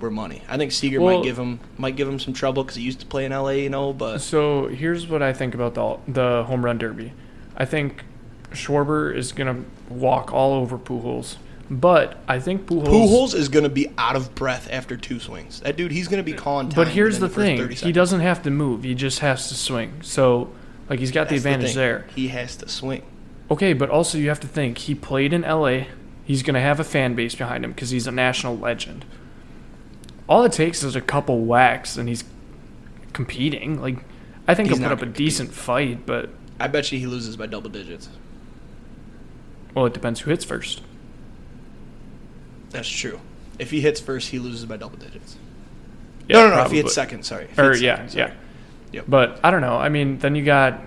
[SPEAKER 1] we're money. I think Seager
[SPEAKER 2] Well-
[SPEAKER 1] might give him might give him some trouble because he used to play in L.A. You know, but
[SPEAKER 2] So here's what I think about the the home run derby. I think Schwarber is gonna walk all over Pujols, but I think Pujols.
[SPEAKER 1] Pujols is going to be out of breath after two swings. That dude, he's going to be calling time.
[SPEAKER 2] But here's
[SPEAKER 1] within
[SPEAKER 2] the thing: he doesn't have to move. He just has to swing. So, like, he's got the advantage
[SPEAKER 1] thing.
[SPEAKER 2] there.
[SPEAKER 1] He has to swing.
[SPEAKER 2] Okay, but also you have to think he played in LA. He's going to have a fan base behind him because he's a national legend. All it takes is a couple whacks and he's competing. Like, I think
[SPEAKER 1] He's
[SPEAKER 2] he'll put up a
[SPEAKER 1] compete.
[SPEAKER 2] decent fight, but
[SPEAKER 1] I bet you he loses by double digits.
[SPEAKER 2] well, it depends who hits first.
[SPEAKER 1] That's true. If he hits first, he loses by double digits.
[SPEAKER 2] Yeah,
[SPEAKER 1] no, no, no. If he hits second, sorry. If
[SPEAKER 2] Or yeah,
[SPEAKER 1] second, sorry.
[SPEAKER 2] yeah.
[SPEAKER 1] Yep.
[SPEAKER 2] But I don't know. I mean, then you got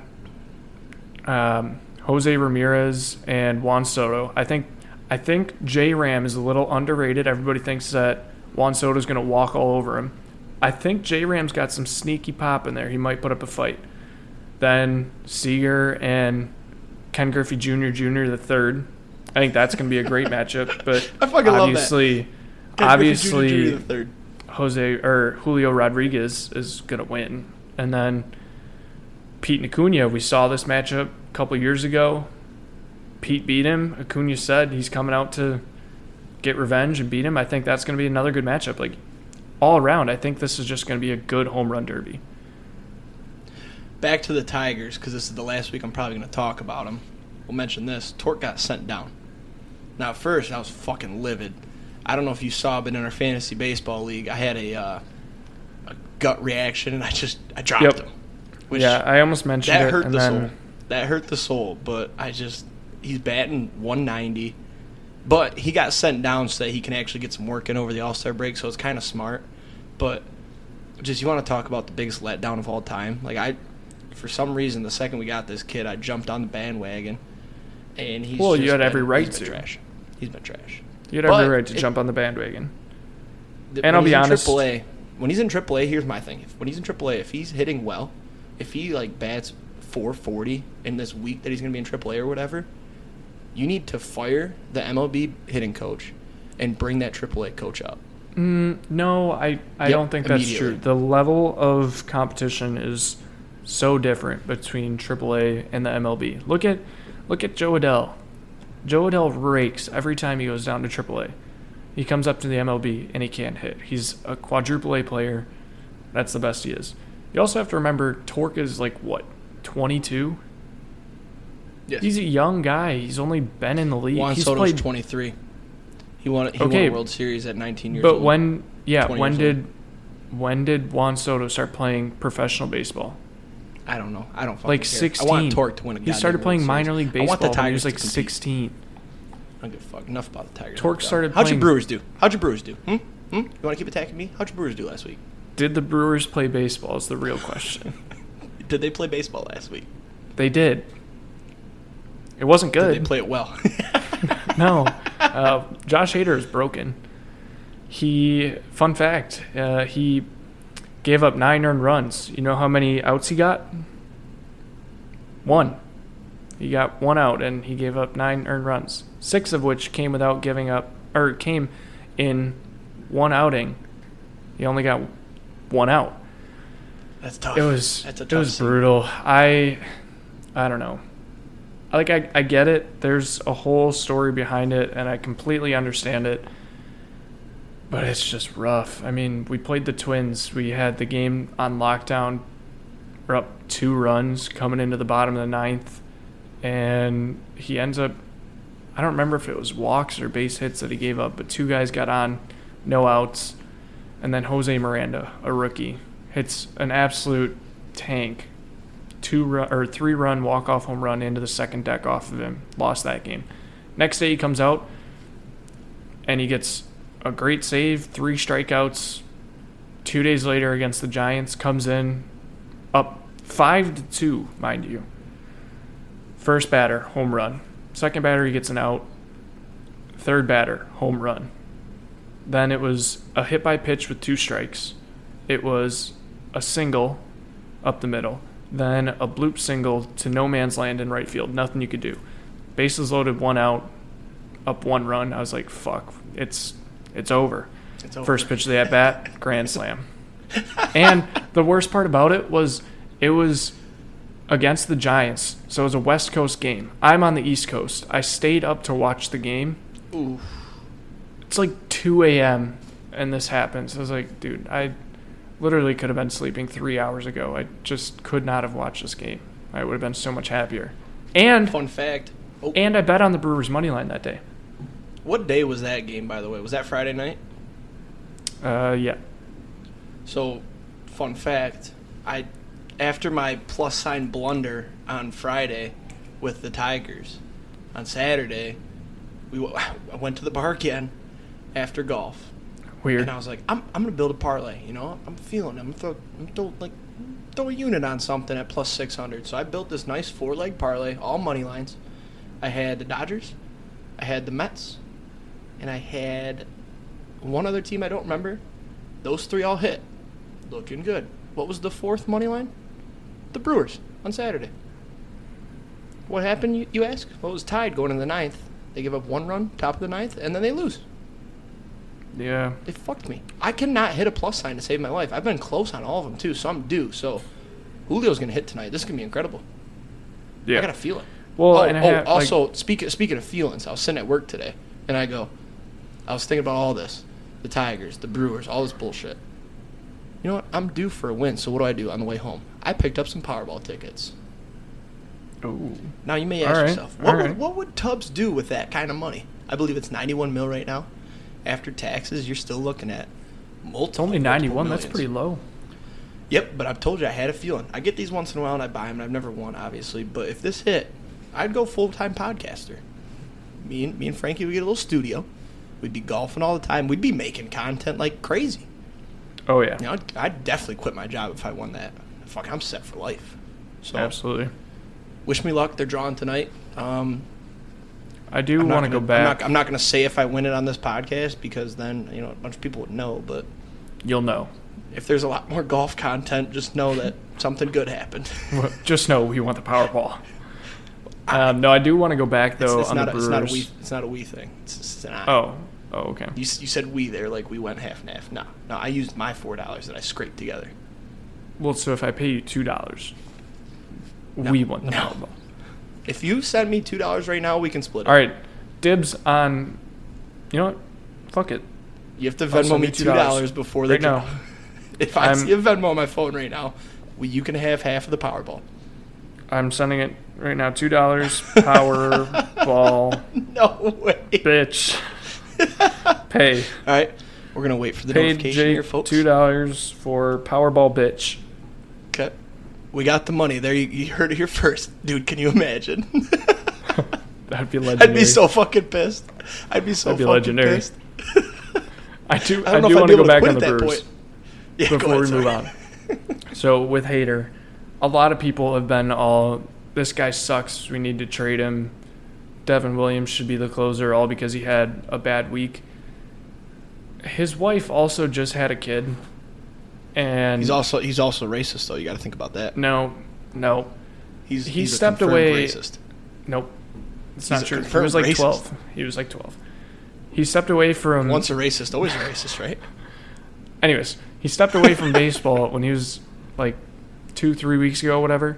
[SPEAKER 2] um, Jose Ramirez and Juan Soto. I think I think J Ram is a little underrated. Everybody thinks that Juan Soto's going to walk all over him. I think J Ram's got some sneaky pop in there. He might put up a fight. Then Seager and Ken Griffey Jr. Jr. the third. I think that's going to be a great matchup. But
[SPEAKER 1] I fucking love that.
[SPEAKER 2] obviously,
[SPEAKER 1] Jr.
[SPEAKER 2] obviously,
[SPEAKER 1] the third.
[SPEAKER 2] Jose or Julio Rodriguez is going to win. And then Pete and Acuna, we saw this matchup a couple years ago. Pete beat him. Acuna said he's coming out to get revenge and beat him. I think that's going to be another good matchup. Like all around, I think this is just going to be a good home run derby.
[SPEAKER 1] Back to the Tigers because this is the last week I'm probably going to talk about them. We'll mention this. Torque got sent down. Now, at first, I was fucking livid. I don't know if you saw, but in our fantasy baseball league, I had a, uh, a gut reaction and I just I dropped
[SPEAKER 2] Yep.
[SPEAKER 1] him. Which
[SPEAKER 2] yeah, I almost mentioned
[SPEAKER 1] that
[SPEAKER 2] it.
[SPEAKER 1] hurt
[SPEAKER 2] and
[SPEAKER 1] the
[SPEAKER 2] then,
[SPEAKER 1] soul. That hurt the soul. But I just he's batting 190. But he got sent down so that he can actually get some work in over the All Star break. So it's kind of smart. But just you want to talk about the biggest letdown of all time? Like I, for some reason, the second we got this kid, I jumped on the bandwagon, and he's
[SPEAKER 2] Well, you had
[SPEAKER 1] been-
[SPEAKER 2] every right to.
[SPEAKER 1] Trash. He's been trash.
[SPEAKER 2] You had every right to
[SPEAKER 1] it-
[SPEAKER 2] jump on the bandwagon.
[SPEAKER 1] Th-
[SPEAKER 2] And I'll be honest-
[SPEAKER 1] AAA, when he's in AAA, here's my thing. If, when he's in AAA, if he's hitting well, if he like bats 440 in this week that he's going to be in AAA or whatever, you need to fire the MLB hitting coach and bring that AAA coach up.
[SPEAKER 2] Mm, no, I, I
[SPEAKER 1] Yep,
[SPEAKER 2] don't think that's true. The level of competition is so different between AAA and the MLB. Look at look at Jo Adell. Jo Adell rakes every time he goes down to AAA. He comes up to the MLB and he can't hit. He's a quadruple A player. That's the best he is. You also have to remember Torque is like what, 22?
[SPEAKER 1] Yes.
[SPEAKER 2] He's a young guy. He's only been in the league.
[SPEAKER 1] Juan
[SPEAKER 2] He's
[SPEAKER 1] Soto's
[SPEAKER 2] played,
[SPEAKER 1] 23. He won. He
[SPEAKER 2] Okay.
[SPEAKER 1] won a World Series at 19 years
[SPEAKER 2] but
[SPEAKER 1] old.
[SPEAKER 2] when yeah, when did when did Juan Soto start playing professional baseball?
[SPEAKER 1] I don't know. I don't fucking
[SPEAKER 2] Like
[SPEAKER 1] care.
[SPEAKER 2] 16.
[SPEAKER 1] I want Torque to win a
[SPEAKER 2] He started playing
[SPEAKER 1] Series.
[SPEAKER 2] minor league baseball.
[SPEAKER 1] I want the
[SPEAKER 2] when he
[SPEAKER 1] Tigers
[SPEAKER 2] was like 16.
[SPEAKER 1] I don't give a fuck. Enough about the Tigers.
[SPEAKER 2] Torque started
[SPEAKER 1] How'd your Brewers do? How'd your Brewers do? Hmm? Hmm? You want to keep attacking me? How'd your Brewers do last week?
[SPEAKER 2] Did the Brewers play baseball? Is the real question.
[SPEAKER 1] Did they play baseball last week?
[SPEAKER 2] they did. It wasn't
[SPEAKER 1] Did
[SPEAKER 2] good.
[SPEAKER 1] they play it well?
[SPEAKER 2] no, uh, Josh Hader is broken. He, fun fact, uh, he gave up nine earned runs. You know how many outs he got? One. He got one out, and he gave up nine earned runs. Six of which came without giving up, or came in one outing. He only got one out.
[SPEAKER 1] That's tough.
[SPEAKER 2] It was
[SPEAKER 1] That's a
[SPEAKER 2] it was
[SPEAKER 1] scene.
[SPEAKER 2] brutal. I I don't know. Like I, I get it. There's a whole story behind it and I completely understand it. But it's just rough. I mean, we played the Twins. We had the game on lockdown. We're up two runs coming into the bottom of the ninth. And he ends up I don't remember if it was walks or base hits that he gave up, but two guys got on, no outs. And then Jose Miranda, a rookie, hits an absolute tank. Two run, or three run walk off home run into the second deck off of him. Lost that game. Next day he comes out and he gets a great save, three strikeouts. Two days later against the Giants, comes in up five to two, mind you. First batter, home run. Second batter, he gets an out. Third batter, home run. Then it was a hit by pitch with two strikes. It was a single up the middle. Then a bloop single to no man's land in right field. Nothing you could do. Bases loaded, one out, up one run. I was like, fuck, it's it's over.
[SPEAKER 1] It's over.
[SPEAKER 2] First pitch of the at bat, grand slam. and the worst part about it was it was against the Giants. So it was a West Coast game. I'm on the East Coast. I stayed up to watch the game.
[SPEAKER 1] Ooh.
[SPEAKER 2] It's like 2 a.m. and this happens. I was like, dude, I literally could have been sleeping three hours ago. I just could not have watched this game. I would have been so much happier. And
[SPEAKER 1] Fun fact. Oh,
[SPEAKER 2] and I bet on the Brewers money line that day.
[SPEAKER 1] what day was that game, by the way? Was that Friday night?
[SPEAKER 2] Uh, yeah.
[SPEAKER 1] So, fun fact, I after my plus sign blunder on Friday with the Tigers, on Saturday, we w- I went to the bar again after golf,
[SPEAKER 2] Weird.
[SPEAKER 1] and I was like, I'm, I'm gonna build a parlay. You know, I'm feeling. I'm throw, I'm throw like throw a unit on something at plus six hundred. So I built this nice four leg parlay, all money lines. I had the Dodgers, I had the Mets, and I had one other team I don't remember. Those three all hit. Looking good. What was the fourth money line? The Brewers on Saturday. What happened, you, you ask? Well, it was tied going in the ninth. They give up one run, top of the ninth, and then they lose.
[SPEAKER 2] Yeah.
[SPEAKER 1] They fucked me. I cannot hit a plus sign to save my life. I've been close on all of them, too, so I'm due. So Julio's going to hit tonight. This is to be incredible.
[SPEAKER 2] Yeah.
[SPEAKER 1] I got to feel it.
[SPEAKER 2] well,
[SPEAKER 1] oh, oh,
[SPEAKER 2] have, like,
[SPEAKER 1] also, speaking, speaking of feelings, I was sitting at work today, and I go, I was thinking about all this the Tigers, the Brewers, all this bullshit. You know what? I'm due for a win, so what do I do on the way home? I picked up some Powerball tickets.
[SPEAKER 2] ooh.
[SPEAKER 1] Now you may ask
[SPEAKER 2] right,
[SPEAKER 1] yourself, what
[SPEAKER 2] right.
[SPEAKER 1] would, what would Tubbs do with that kind of money? I believe it's 91 mil right now. After taxes, you're still looking at multiple.
[SPEAKER 2] It's only
[SPEAKER 1] multiple
[SPEAKER 2] 91. That's pretty low.
[SPEAKER 1] Yep, but I've told you I had a feeling. I get these once in a while and I buy them. And I've never won, obviously, but if this hit, I'd go full time podcaster. Me and me and Frankie would get a little studio. We'd be golfing all the time. We'd be making content like crazy.
[SPEAKER 2] Oh, yeah.
[SPEAKER 1] You know, I'd, I'd definitely quit my job if I won that. Fuck, I'm set for life. So
[SPEAKER 2] Absolutely.
[SPEAKER 1] wish me luck. They're drawing tonight. Um,
[SPEAKER 2] I do want to go back.
[SPEAKER 1] I'm not, not going to say if I win it on this podcast because then you know a bunch of people would know. But
[SPEAKER 2] You'll know.
[SPEAKER 1] if there's a lot more golf content, just know that something good happened.
[SPEAKER 2] Just know we want the Powerball. Um, no, I do want to go back though
[SPEAKER 1] it's
[SPEAKER 2] on
[SPEAKER 1] not
[SPEAKER 2] the
[SPEAKER 1] a, it's not a we. It's not a we thing. It's, it's an I.
[SPEAKER 2] Oh, oh, okay.
[SPEAKER 1] You, you said we there like we went half and half. No, no. I used my four dollars that I scraped together.
[SPEAKER 2] Well, so if I pay you two dollars,
[SPEAKER 1] No,
[SPEAKER 2] we want the
[SPEAKER 1] no.
[SPEAKER 2] Powerball.
[SPEAKER 1] If you send me two dollars right now, we can split it.
[SPEAKER 2] All right, dibs on. You know what? Fuck it.
[SPEAKER 1] You have to Venmo me two
[SPEAKER 2] $2
[SPEAKER 1] before they
[SPEAKER 2] right now.
[SPEAKER 1] if I
[SPEAKER 2] I'm-
[SPEAKER 1] see a Venmo on my phone right now, well, you can have half of the Powerball.
[SPEAKER 2] I'm sending it right now. Two dollars. Powerball.
[SPEAKER 1] No way.
[SPEAKER 2] Bitch. Pay.
[SPEAKER 1] All right, we're gonna wait for the
[SPEAKER 2] Paid
[SPEAKER 1] notification
[SPEAKER 2] Jake
[SPEAKER 1] here, folks.
[SPEAKER 2] two dollars for Powerball. Bitch.
[SPEAKER 1] We got the money. There, you, you heard it here first, dude. Can you imagine?
[SPEAKER 2] That'd be legendary.
[SPEAKER 1] I'd be so fucking pissed. I'd be so
[SPEAKER 2] That'd be
[SPEAKER 1] fucking
[SPEAKER 2] legendary.
[SPEAKER 1] pissed.
[SPEAKER 2] I do.
[SPEAKER 1] I
[SPEAKER 2] I, do want to go back on the Brewers.
[SPEAKER 1] Yeah,
[SPEAKER 2] before
[SPEAKER 1] ahead,
[SPEAKER 2] we move on. So with Hader, a lot of people have been all, "This guy sucks. We need to trade him." Devin Williams should be the closer, all because he had a bad week. His wife also just had a kid, and
[SPEAKER 1] He's also he's also racist though. You got to think about that.
[SPEAKER 2] no, no,
[SPEAKER 1] He's
[SPEAKER 2] He
[SPEAKER 1] he's
[SPEAKER 2] stepped away-
[SPEAKER 1] Racist.
[SPEAKER 2] nope. It's
[SPEAKER 1] He's
[SPEAKER 2] not true. He was like
[SPEAKER 1] racist.
[SPEAKER 2] twelve. He was like twelve. He stepped away from
[SPEAKER 1] Once a racist, always a racist, right?
[SPEAKER 2] anyways, he stepped away from baseball when he was like two, three weeks ago, whatever,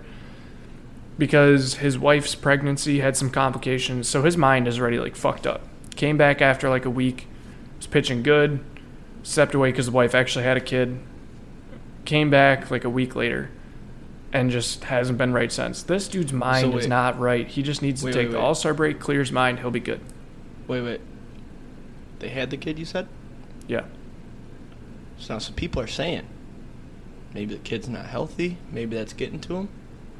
[SPEAKER 2] because his wife's pregnancy had some complications. So his mind is already like fucked up. Came back after like a week, was pitching good, stepped away because the wife actually had a kid. Came back like a week later, and just hasn't been right since. This dude's mind is not right. He just needs to take
[SPEAKER 1] wait,
[SPEAKER 2] the. All Star break, clear his mind, he'll be good.
[SPEAKER 1] Wait, wait. They had the kid. You said.
[SPEAKER 2] Yeah.
[SPEAKER 1] So now some people are saying maybe the kid's not healthy. Maybe that's getting to him.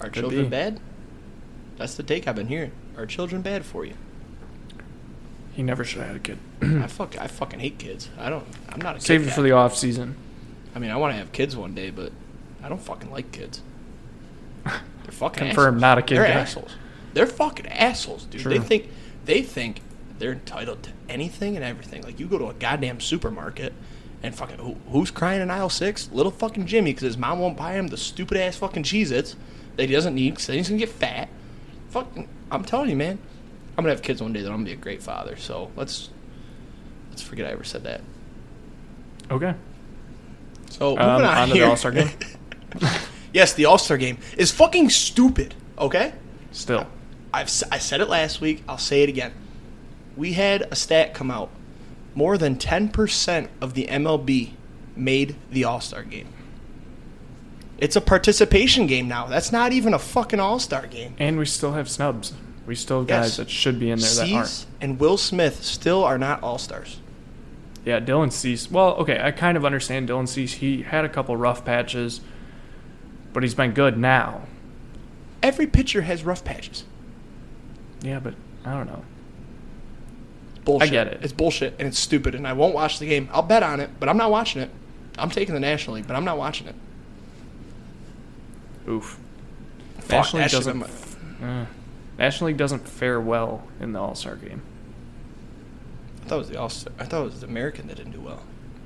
[SPEAKER 1] Are
[SPEAKER 2] Could
[SPEAKER 1] children
[SPEAKER 2] be.
[SPEAKER 1] bad? That's the take I've been hearing. Are children bad for you?
[SPEAKER 2] He never should have had a kid.
[SPEAKER 1] I fuck I fucking hate kids. I don't. I'm not a
[SPEAKER 2] Save it for the off season.
[SPEAKER 1] I mean, I want to have kids one day, but I don't fucking like kids. They're fucking
[SPEAKER 2] Confirmed,
[SPEAKER 1] assholes.
[SPEAKER 2] not a kid
[SPEAKER 1] They're
[SPEAKER 2] guy.
[SPEAKER 1] assholes. They're fucking assholes, dude. They think they think they're entitled to anything and everything. Like you go to a goddamn supermarket and fucking who, who's crying in aisle six? Little fucking Jimmy because his mom won't buy him the stupid ass fucking Cheez-Its that he doesn't need because he's gonna get fat. Fucking, I'm telling you, man. I'm gonna have kids one day. That I'm gonna be a great father. So let's let's forget I ever said that.
[SPEAKER 2] Okay.
[SPEAKER 1] So moving
[SPEAKER 2] Um,
[SPEAKER 1] on
[SPEAKER 2] on to the
[SPEAKER 1] here.
[SPEAKER 2] All-Star game?
[SPEAKER 1] yes, the All Star game is fucking stupid. Okay,
[SPEAKER 2] Still.
[SPEAKER 1] I've I said it last week. I'll say it again. We had a stat come out. More than ten percent of the MLB made the All Star game. It's a participation game now. That's not even a fucking All Star game.
[SPEAKER 2] And we still have snubs. We still have guys
[SPEAKER 1] Yes.
[SPEAKER 2] that should be in there that aren't.
[SPEAKER 1] And Will Smith still are not All Stars.
[SPEAKER 2] Yeah, Dylan Cease. Well, okay, I kind of understand Dylan Cease. He had a couple rough patches, but he's been good now.
[SPEAKER 1] Every pitcher has rough patches.
[SPEAKER 2] Yeah, but I don't know.
[SPEAKER 1] Bullshit.
[SPEAKER 2] I get it.
[SPEAKER 1] It's bullshit and it's stupid, and I won't watch the game. I'll bet on it, but I'm not watching it. I'm taking the National League, but I'm not watching it.
[SPEAKER 2] Oof.
[SPEAKER 1] Fuck,
[SPEAKER 2] National League doesn't. Uh, National League doesn't fare well in the All Star game.
[SPEAKER 1] I thought it was the All Star. I thought it was the American that didn't do well.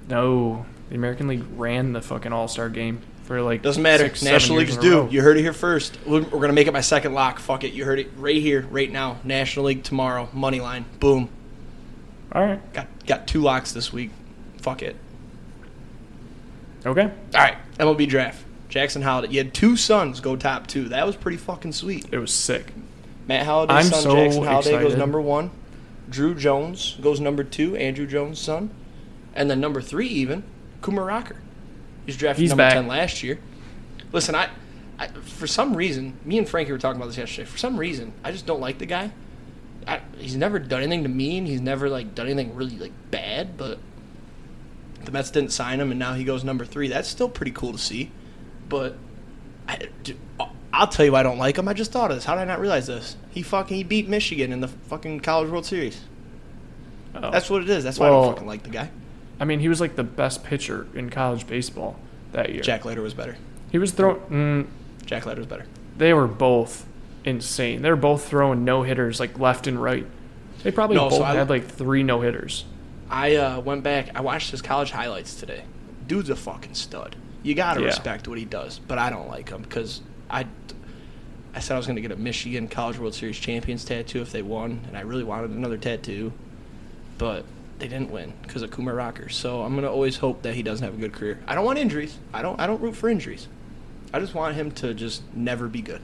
[SPEAKER 2] No, the American League ran the fucking All Star game for like
[SPEAKER 1] Doesn't matter.
[SPEAKER 2] six,
[SPEAKER 1] National League's due. You heard it here first. We're, gonna make it my second lock. Fuck it. You heard it right here, right now. National League tomorrow. Money line. Boom.
[SPEAKER 2] All right.
[SPEAKER 1] Got got two locks this week. Fuck it.
[SPEAKER 2] Okay.
[SPEAKER 1] All right. MLB draft. Jackson Holliday. You had two sons go top two. That was pretty fucking sweet.
[SPEAKER 2] It was sick.
[SPEAKER 1] Matt Holliday's
[SPEAKER 2] I'm
[SPEAKER 1] son
[SPEAKER 2] so
[SPEAKER 1] Jackson Holliday goes number one. Druw Jones goes number two. Andruw Jones' son, and then number three even Kumar Rocker. He's drafted
[SPEAKER 2] He's
[SPEAKER 1] number
[SPEAKER 2] back.
[SPEAKER 1] ten last year. Listen, I, I for some reason, me and Frankie were talking about this yesterday. For some reason, I just don't like the guy. I, he's never done anything to me, and he's never like done anything really like bad. But the Mets didn't sign him, and now he goes number three. That's still pretty cool to see. But I, I'll tell you why I don't like him. I just thought of this. How did I not realize this? He fucking he beat Michigan in the fucking College World Series.
[SPEAKER 2] Oh.
[SPEAKER 1] That's what it is. That's why I don't fucking like the guy.
[SPEAKER 2] I mean, he was like the best pitcher in college baseball that year.
[SPEAKER 1] Jack Leiter was better.
[SPEAKER 2] He was throwing. Mm,
[SPEAKER 1] Jack Leiter was better.
[SPEAKER 2] they were both insane. They were both throwing no hitters like left and right. They probably
[SPEAKER 1] No, so
[SPEAKER 2] both
[SPEAKER 1] I-
[SPEAKER 2] had like three no hitters.
[SPEAKER 1] I uh, went back. I watched his college highlights today. Dude's a fucking stud. You gotta
[SPEAKER 2] Yeah.
[SPEAKER 1] respect what he does, but I don't like him because I. I said I was gonna get a Michigan College World Series champions tattoo if they won, and I really wanted another tattoo, but they didn't win because of Kumar Rocker. So I'm gonna always hope that he doesn't have a good career. I don't want injuries. I don't. I don't root for injuries. I just want him to just never be good.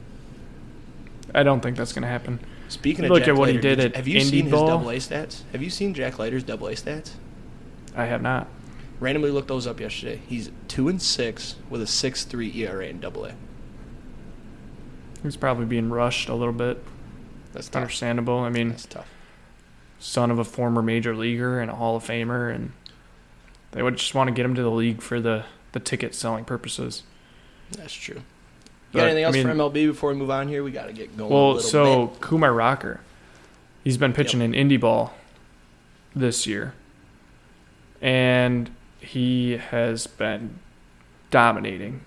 [SPEAKER 2] I don't think that's gonna happen.
[SPEAKER 1] Speaking of
[SPEAKER 2] Look
[SPEAKER 1] Jack
[SPEAKER 2] at what he
[SPEAKER 1] Leiter,
[SPEAKER 2] did at
[SPEAKER 1] have you
[SPEAKER 2] Indy
[SPEAKER 1] seen
[SPEAKER 2] Ball.
[SPEAKER 1] his double A stats? Have you seen Jack Leiter's double A stats?
[SPEAKER 2] I have not.
[SPEAKER 1] Randomly looked those up yesterday. He's two and six with a six three ERA in Double A.
[SPEAKER 2] He's probably being rushed a little bit.
[SPEAKER 1] That's tough.
[SPEAKER 2] understandable. I mean,
[SPEAKER 1] That's tough.
[SPEAKER 2] son of a former major leaguer and a Hall of Famer, and they would just want to get him to the league for the, the ticket selling purposes.
[SPEAKER 1] That's true. You
[SPEAKER 2] But,
[SPEAKER 1] got anything else
[SPEAKER 2] I
[SPEAKER 1] for MLB before we move on here? We got to get going. a
[SPEAKER 2] Well, so
[SPEAKER 1] bit.
[SPEAKER 2] Kumar Rocker, he's been pitching in indie ball this year, and he has been dominating.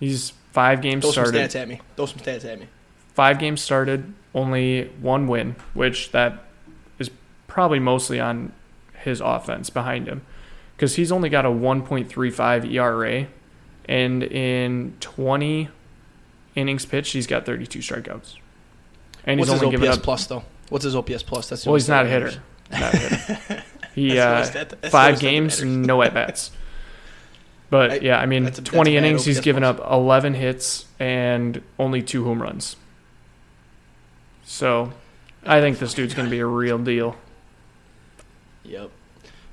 [SPEAKER 2] He's five games
[SPEAKER 1] throw some
[SPEAKER 2] started.
[SPEAKER 1] stats at me. Throw some stats at me.
[SPEAKER 2] Five games started, only one win, which that is probably mostly on his offense behind him, because he's only got a 1.35 ERA, and in 20 innings pitched, he's got 32 strikeouts, and
[SPEAKER 1] What's
[SPEAKER 2] he's only given up
[SPEAKER 1] plus though? What's his OPS plus? That's
[SPEAKER 2] Well, he's not a hitter. Not a hitter. He uh,
[SPEAKER 1] only stat- that's the
[SPEAKER 2] five
[SPEAKER 1] only stat that
[SPEAKER 2] games, no at bats. But
[SPEAKER 1] I-
[SPEAKER 2] yeah, I mean,
[SPEAKER 1] a-
[SPEAKER 2] 20 innings, he's given up 11 hits and only two home runs. So, I think this dude's going to be a real deal.
[SPEAKER 1] Yep.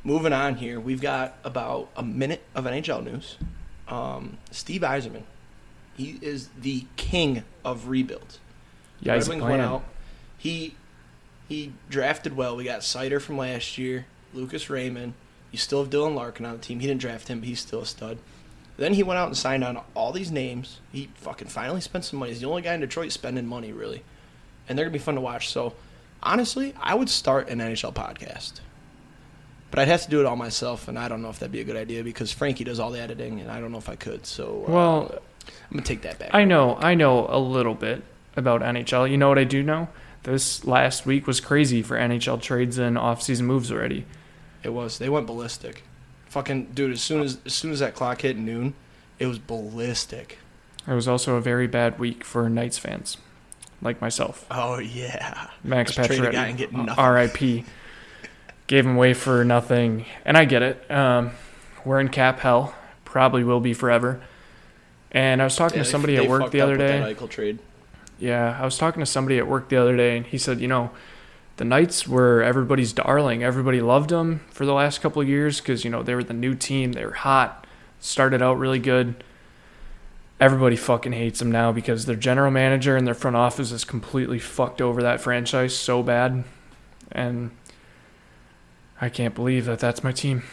[SPEAKER 1] Moving on here, we've got about a minute of NHL news. Um, Steve Yzerman, he is the king of rebuilds.
[SPEAKER 2] Yeah,
[SPEAKER 1] Red
[SPEAKER 2] he's
[SPEAKER 1] Wings
[SPEAKER 2] playing.
[SPEAKER 1] went out. He he drafted well. We got Seider from last year, Lucas Raymond. You still have Dylan Larkin on the team. He didn't draft him, but he's still a stud. Then he went out and signed on all these names. He fucking finally spent some money. He's the only guy in Detroit spending money, really. And they're gonna be fun to watch. So honestly, I would start an NHL podcast. But I'd have to do it all myself, and I don't know if that'd be a good idea because Frankie does all the editing, and I don't know if I could. So uh,
[SPEAKER 2] Well,
[SPEAKER 1] I'm gonna take that back.
[SPEAKER 2] I know, I know a little bit about NHL. You know what I do know? This last week was crazy for NHL trades and off-season moves already.
[SPEAKER 1] It was. They went ballistic. Fucking dude, as soon as as soon as that clock hit noon, it was ballistic.
[SPEAKER 2] It was also a very bad week for Knights fans, like myself.
[SPEAKER 1] Oh yeah.
[SPEAKER 2] Max
[SPEAKER 1] Just trade a guy and
[SPEAKER 2] Pacioretty,
[SPEAKER 1] nothing.
[SPEAKER 2] R.I.P. Gave him away for nothing, and I get it. Um, we're in cap hell, probably will be forever. And I was talking
[SPEAKER 1] Yeah,
[SPEAKER 2] to somebody
[SPEAKER 1] they
[SPEAKER 2] at work
[SPEAKER 1] fucked
[SPEAKER 2] the other day. Yeah, I was talking to somebody at work the other day, and he said, you know, the Knights were everybody's darling. Everybody loved them for the last couple of years because you know they were the new team. They were hot, started out really good. Everybody fucking hates them now because their general manager and their front office is completely fucked over that franchise so bad, and I can't believe that that's my team.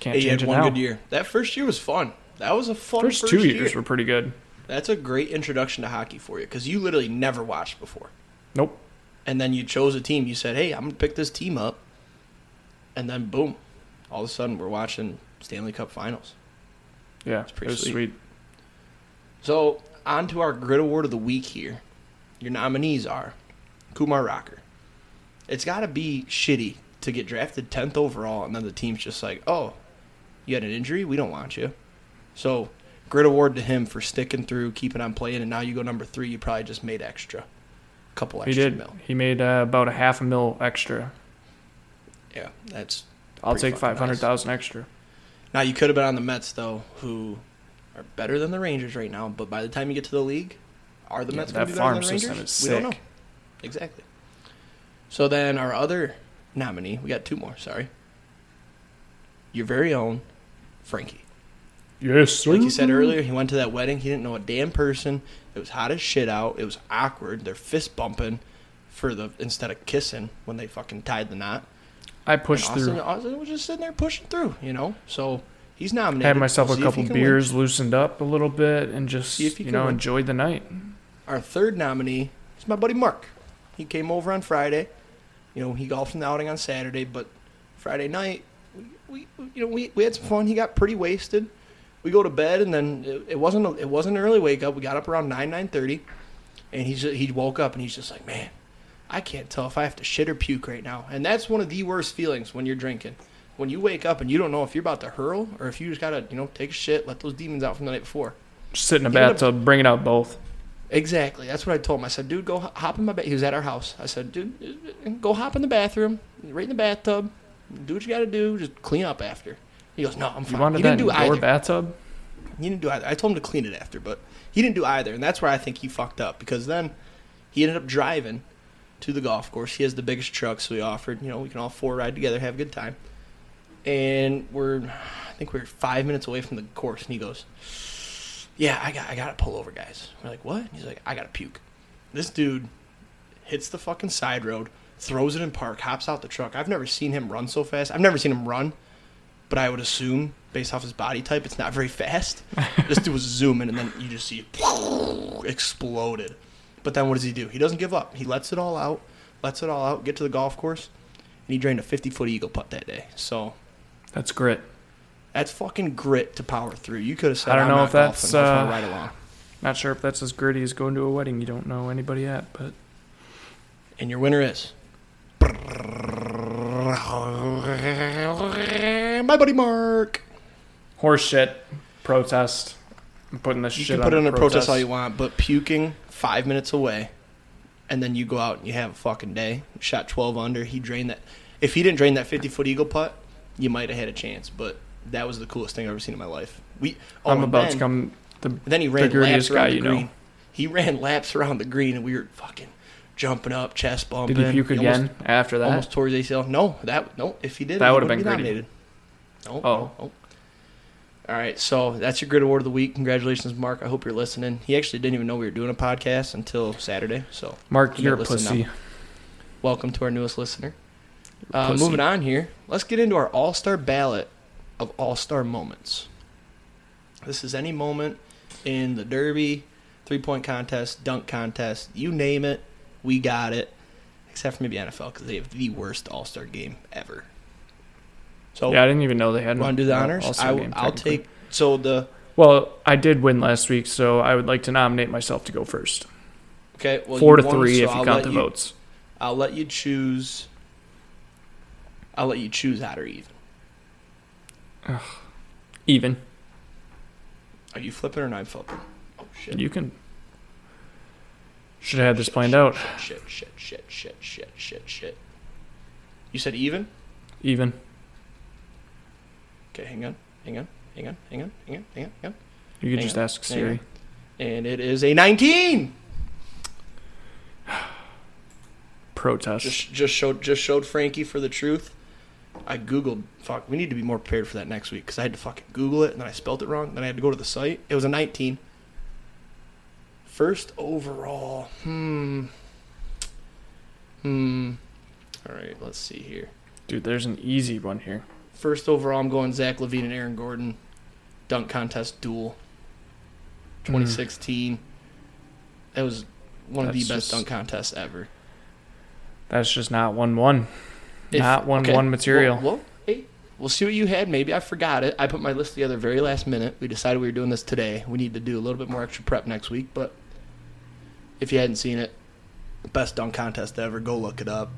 [SPEAKER 2] Can't
[SPEAKER 1] Hey, you
[SPEAKER 2] change
[SPEAKER 1] had
[SPEAKER 2] it
[SPEAKER 1] one
[SPEAKER 2] now.
[SPEAKER 1] good year. That first year was fun. That was a fun
[SPEAKER 2] First,
[SPEAKER 1] first,
[SPEAKER 2] two
[SPEAKER 1] year.
[SPEAKER 2] years were pretty good.
[SPEAKER 1] That's a great introduction to hockey for you because you literally never watched before.
[SPEAKER 2] Nope.
[SPEAKER 1] And then you chose a team. You said, "Hey, I'm gonna pick this team up," and then boom, all of a sudden we're watching Stanley Cup Finals.
[SPEAKER 2] Yeah,
[SPEAKER 1] It's
[SPEAKER 2] it
[SPEAKER 1] pretty
[SPEAKER 2] was
[SPEAKER 1] sweet.
[SPEAKER 2] sweet.
[SPEAKER 1] So, on to our grit award of the week here. Your nominees are Kumar Rocker. It's got to be shitty to get drafted 10th overall and then the team's just like, oh, you had an injury? We don't want you. So, grit award to him for sticking through, keeping on playing, and now you go number three. You probably just made extra. A couple
[SPEAKER 2] He did.
[SPEAKER 1] mil.
[SPEAKER 2] He made uh, about a half a mil extra.
[SPEAKER 1] Yeah, that's.
[SPEAKER 2] I'll take five hundred thousand extra.
[SPEAKER 1] Now, you could have been on the Mets, though, who are better than the Rangers right now, but by the time you get to the league, are the
[SPEAKER 2] Yeah,
[SPEAKER 1] Mets
[SPEAKER 2] that
[SPEAKER 1] going to be better
[SPEAKER 2] farm
[SPEAKER 1] than the Rangers?
[SPEAKER 2] system is
[SPEAKER 1] we don't know. Exactly. So then our other nominee, we got two more, sorry. Your very own Frankie.
[SPEAKER 2] Yes, sir.
[SPEAKER 1] Like you said earlier, he went to that wedding. He didn't know a damn person. It was hot as shit out. It was awkward. They're fist bumping for the instead of kissing when they fucking tied the knot.
[SPEAKER 2] I pushed
[SPEAKER 1] Austin,
[SPEAKER 2] through.
[SPEAKER 1] Austin was just sitting there pushing through, you know. So he's nominated.
[SPEAKER 2] Had myself
[SPEAKER 1] We'll
[SPEAKER 2] a couple
[SPEAKER 1] can win.
[SPEAKER 2] beers, loosened up a little bit, and just
[SPEAKER 1] See if
[SPEAKER 2] you know
[SPEAKER 1] win.
[SPEAKER 2] enjoyed the night.
[SPEAKER 1] Our third nominee is my buddy Mark. He came over on Friday. You know, he golfed in the outing on Saturday, but Friday night, we, we you know we, we had some fun. He got pretty wasted. We go to bed, and then it, it wasn't a, it wasn't an early wake up. We got up around nine nine thirty, and he's he woke up and he's just like, man, I can't tell if I have to shit or puke right now. And that's one of the worst feelings when you're drinking. When you wake up and you don't know if you're about to hurl or if you just gotta you know take a shit, let those demons out from the night before.
[SPEAKER 2] Just sit in a
[SPEAKER 1] up-
[SPEAKER 2] bathtub, bring it out both.
[SPEAKER 1] Exactly. That's what I told him. I said, dude, go hop in my bed. He was at our house. I said, dude, uh, go hop in the bathroom, right in the bathtub. Do what you got to do. Just clean up after. He goes, no, I'm
[SPEAKER 2] You
[SPEAKER 1] fine.
[SPEAKER 2] wanted
[SPEAKER 1] he didn't do either.
[SPEAKER 2] bathtub?
[SPEAKER 1] He didn't do either. I told him to clean it after, but he didn't do either, and that's where I think he fucked up because then he ended up driving to the golf course. He has the biggest truck, so he offered, you know, we can all four ride together, have a good time. and we're I think we're five minutes away from the course, and he goes, "Yeah, I got I got to pull over, guys." We're like, "What?" He's like, "I got to puke." This dude hits the fucking side road, throws it in park, hops out the truck. I've never seen him run so fast. I've never seen him run, but I would assume based off his body type, it's not very fast. this dude was zooming, and then you just see it exploded. But then what does he do? He doesn't give up. He lets it all out, lets it all out, get to the golf course, and he drained a 50 foot eagle putt that day. So
[SPEAKER 2] That's grit.
[SPEAKER 1] that's fucking grit to power through. You could have said,
[SPEAKER 2] I don't
[SPEAKER 1] "I'm
[SPEAKER 2] know if that's,
[SPEAKER 1] golfing, I'm just gonna
[SPEAKER 2] uh,
[SPEAKER 1] ride along."
[SPEAKER 2] Not sure if that's as gritty as going to a wedding you don't know anybody at, but
[SPEAKER 1] And your winner is my buddy Mark.
[SPEAKER 2] horse shit protest. I'm putting this
[SPEAKER 1] You
[SPEAKER 2] shit
[SPEAKER 1] can put it in a protest all you want, but puking five minutes away, and then you go out and you have a fucking day. Shot twelve under. He drained that. If he didn't drain that fifty foot eagle putt, you might have had a chance. But that was the coolest thing I've ever seen in my life. We. Oh,
[SPEAKER 2] I'm about
[SPEAKER 1] then,
[SPEAKER 2] to come. The
[SPEAKER 1] Then he ran laps
[SPEAKER 2] grittiest
[SPEAKER 1] around
[SPEAKER 2] guy
[SPEAKER 1] the
[SPEAKER 2] you know.
[SPEAKER 1] green. He ran laps around the green, and we were fucking jumping up, chest bumping.
[SPEAKER 2] did he puke
[SPEAKER 1] almost-
[SPEAKER 2] again after that?
[SPEAKER 1] Almost tore his ACL. No, that no. If he did,
[SPEAKER 2] That would've been
[SPEAKER 1] be nominated. No,
[SPEAKER 2] Oh.
[SPEAKER 1] no, no. All right, so that's your grit award of the week. Congratulations, Mark. I hope you're listening. He actually didn't even know we were doing a podcast until Saturday. So
[SPEAKER 2] Mark,
[SPEAKER 1] You
[SPEAKER 2] you're a pussy.
[SPEAKER 1] now. welcome to our newest listener. Uh, moving on here, let's get into our All Star ballot of All Star moments. This is any moment in the Derby, three point contest, dunk contest, you name it, we got it. Except for maybe NFL because they have the worst All Star game ever. So
[SPEAKER 2] Yeah, I didn't even know they had.
[SPEAKER 1] want to do the honors? I,
[SPEAKER 2] game,
[SPEAKER 1] I'll take. So the
[SPEAKER 2] Well, I did win last week, so I would like to nominate myself to go first.
[SPEAKER 1] okay. Well,
[SPEAKER 2] Four to
[SPEAKER 1] won,
[SPEAKER 2] three
[SPEAKER 1] so
[SPEAKER 2] if you
[SPEAKER 1] I'll
[SPEAKER 2] count the
[SPEAKER 1] you-
[SPEAKER 2] votes.
[SPEAKER 1] I'll let you choose. I'll let you choose odd or even.
[SPEAKER 2] Even.
[SPEAKER 1] Are you flipping or not flipping? Oh shit!
[SPEAKER 2] You can. Should have had this planned out.
[SPEAKER 1] Shit! Shit! Shit! Shit! Shit! Shit! Shit! You said even.
[SPEAKER 2] Even.
[SPEAKER 1] Okay, hang on, hang on, hang on, hang on, hang on, hang on, hang on.
[SPEAKER 2] You could
[SPEAKER 1] Hang
[SPEAKER 2] just
[SPEAKER 1] on,
[SPEAKER 2] ask Siri.
[SPEAKER 1] And it is a 19.
[SPEAKER 2] Protest.
[SPEAKER 1] Just just showed just showed Frankie for the truth. I googled. Fuck, we need to be more prepared for that next week because I had to fucking Google it and then I spelled it wrong. Then I had to go to the site. It was a 19. First overall. Hmm. Hmm. All right, let's see here.
[SPEAKER 2] Dude, there's an easy one here.
[SPEAKER 1] First overall, I'm going Zach LaVine and Aaron Gordon. Dunk contest duel. 2016. That was one of the best
[SPEAKER 2] just-
[SPEAKER 1] dunk contests ever.
[SPEAKER 2] That's just not one one.
[SPEAKER 1] If-
[SPEAKER 2] Not one
[SPEAKER 1] okay,
[SPEAKER 2] one material.
[SPEAKER 1] Well, well, hey, we'll see what you had. Maybe I forgot it. I put my list together very last minute. We decided we were doing this today. We need to do a little bit more extra prep next week. But if you hadn't seen it, best dunk contest ever. Go look it up.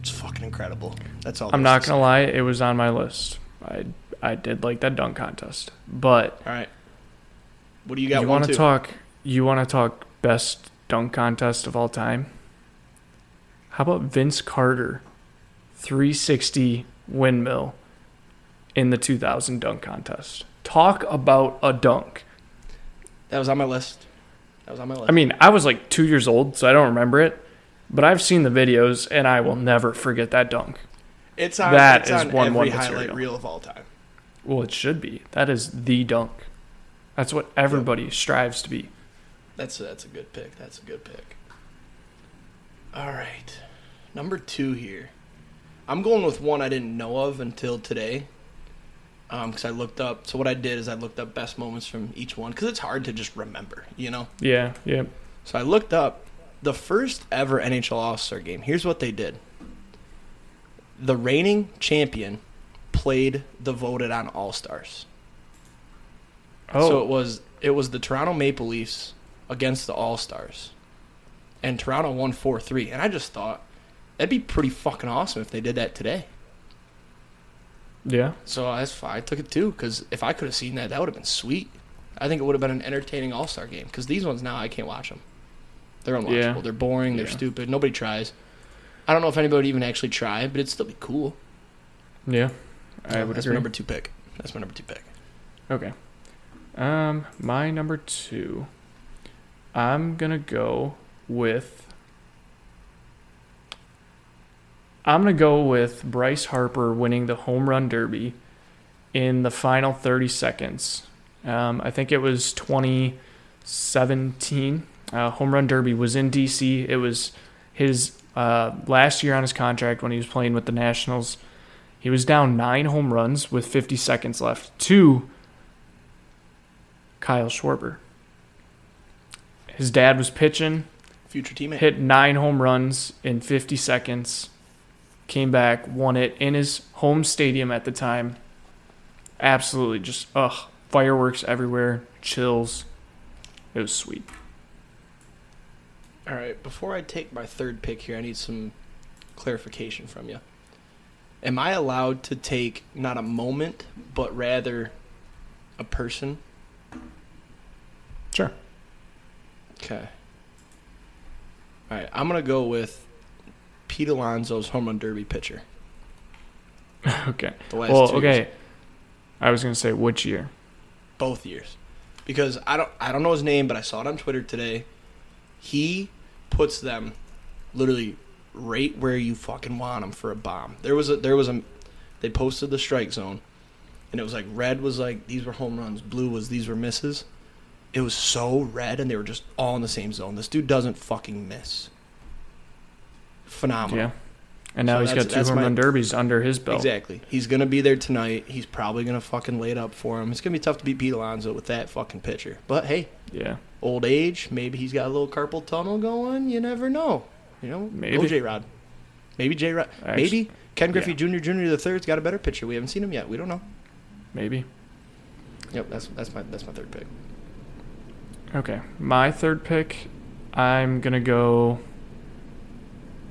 [SPEAKER 1] It's fucking incredible. That's all.
[SPEAKER 2] I'm not gonna lie, it was on my list. I I did like that dunk contest, but.
[SPEAKER 1] All right. What do you got?
[SPEAKER 2] you want to talk? You want to talk best dunk contest of all time? How about Vince Carter, 360 windmill in the 2000 dunk contest? Talk about a dunk.
[SPEAKER 1] That was on my list. That was on my list.
[SPEAKER 2] I mean, I was like two years old, so I don't remember it, but I've seen the videos and I will never forget that dunk.
[SPEAKER 1] it's on.
[SPEAKER 2] that
[SPEAKER 1] it's
[SPEAKER 2] is
[SPEAKER 1] on
[SPEAKER 2] one-
[SPEAKER 1] every
[SPEAKER 2] one
[SPEAKER 1] highlight
[SPEAKER 2] material.
[SPEAKER 1] reel of all time.
[SPEAKER 2] Well, it should be. That is the dunk. That's what everybody strives to be.
[SPEAKER 1] That's a, that's a good pick. That's a good pick. All right, number two here. I'm going with one I didn't know of until today. Um, because I looked up. So what I did is I looked up best moments from each one because it's hard to just remember, you know.
[SPEAKER 2] Yeah, yeah.
[SPEAKER 1] So I looked up the first ever NHL All Star game. Here's what they did. The reigning champion played the voted on All Stars.
[SPEAKER 2] Oh,
[SPEAKER 1] So it was it was the Toronto Maple Leafs against the All Stars, and Toronto won four three. And I just thought that'd be pretty fucking awesome if they did that today.
[SPEAKER 2] Yeah.
[SPEAKER 1] So that's fine. I took it too because if I could have seen that, that would have been sweet. I think it would have been an entertaining All Star game because these ones now I can't watch them. They're unwatchable.
[SPEAKER 2] Yeah.
[SPEAKER 1] They're boring. They're
[SPEAKER 2] Yeah.
[SPEAKER 1] stupid. Nobody tries. I don't know if anybody would even actually try, but it'd still be cool.
[SPEAKER 2] Yeah. I would
[SPEAKER 1] That's
[SPEAKER 2] agree.
[SPEAKER 1] my number two pick. That's my number two pick.
[SPEAKER 2] Okay. Um, my number two. I'm gonna go with. I'm gonna go with Bryce Harper winning the home run derby in the final 30 seconds. Um, I think it was 2017. Uh, home run derby was in DC. It was his uh, last year on his contract when he was playing with the Nationals. He was down nine home runs with 50 seconds left to Kyle Schwarber. His dad was pitching
[SPEAKER 1] Future teammate.
[SPEAKER 2] hit nine home runs in 50 seconds, came back, won it in his home stadium at the time. Absolutely just, ugh, fireworks everywhere, chills. It was sweet.
[SPEAKER 1] All right, before I take my third pick here, I need some clarification from you. Am I allowed to take not a moment, but rather a person?
[SPEAKER 2] Sure.
[SPEAKER 1] Okay. All right, I'm going to go with Pete Alonso's home run derby pitcher.
[SPEAKER 2] okay.
[SPEAKER 1] The last
[SPEAKER 2] Well,
[SPEAKER 1] two
[SPEAKER 2] okay.
[SPEAKER 1] years.
[SPEAKER 2] I was going to say which year?
[SPEAKER 1] both years. Because I don't I don't know his name, but I saw it on Twitter today. He puts them literally right where you fucking want them for a bomb. There was a there was a they posted the strike zone and it was like red was like these were home runs, blue was these were misses. It was so red and they were just all in the same zone. This dude doesn't fucking miss. Phenomenal.
[SPEAKER 2] Yeah. And now
[SPEAKER 1] So
[SPEAKER 2] he's got two home
[SPEAKER 1] my-
[SPEAKER 2] run derbies under his belt.
[SPEAKER 1] Exactly. He's gonna be there tonight. He's probably gonna fucking lay it up for him. It's gonna be tough to beat Pete Alonso with that fucking pitcher. But hey,
[SPEAKER 2] Yeah.
[SPEAKER 1] old age, maybe he's got a little carpal tunnel going. You never know. You know,
[SPEAKER 2] Maybe.
[SPEAKER 1] J Rod. Maybe J Rod. Maybe Ken Griffey
[SPEAKER 2] yeah.
[SPEAKER 1] Jr. Jr. the third's got a better pitcher. We haven't seen him yet. We don't know.
[SPEAKER 2] Maybe.
[SPEAKER 1] Yep, that's that's my that's my third pick.
[SPEAKER 2] Okay. My third pick, I'm going to go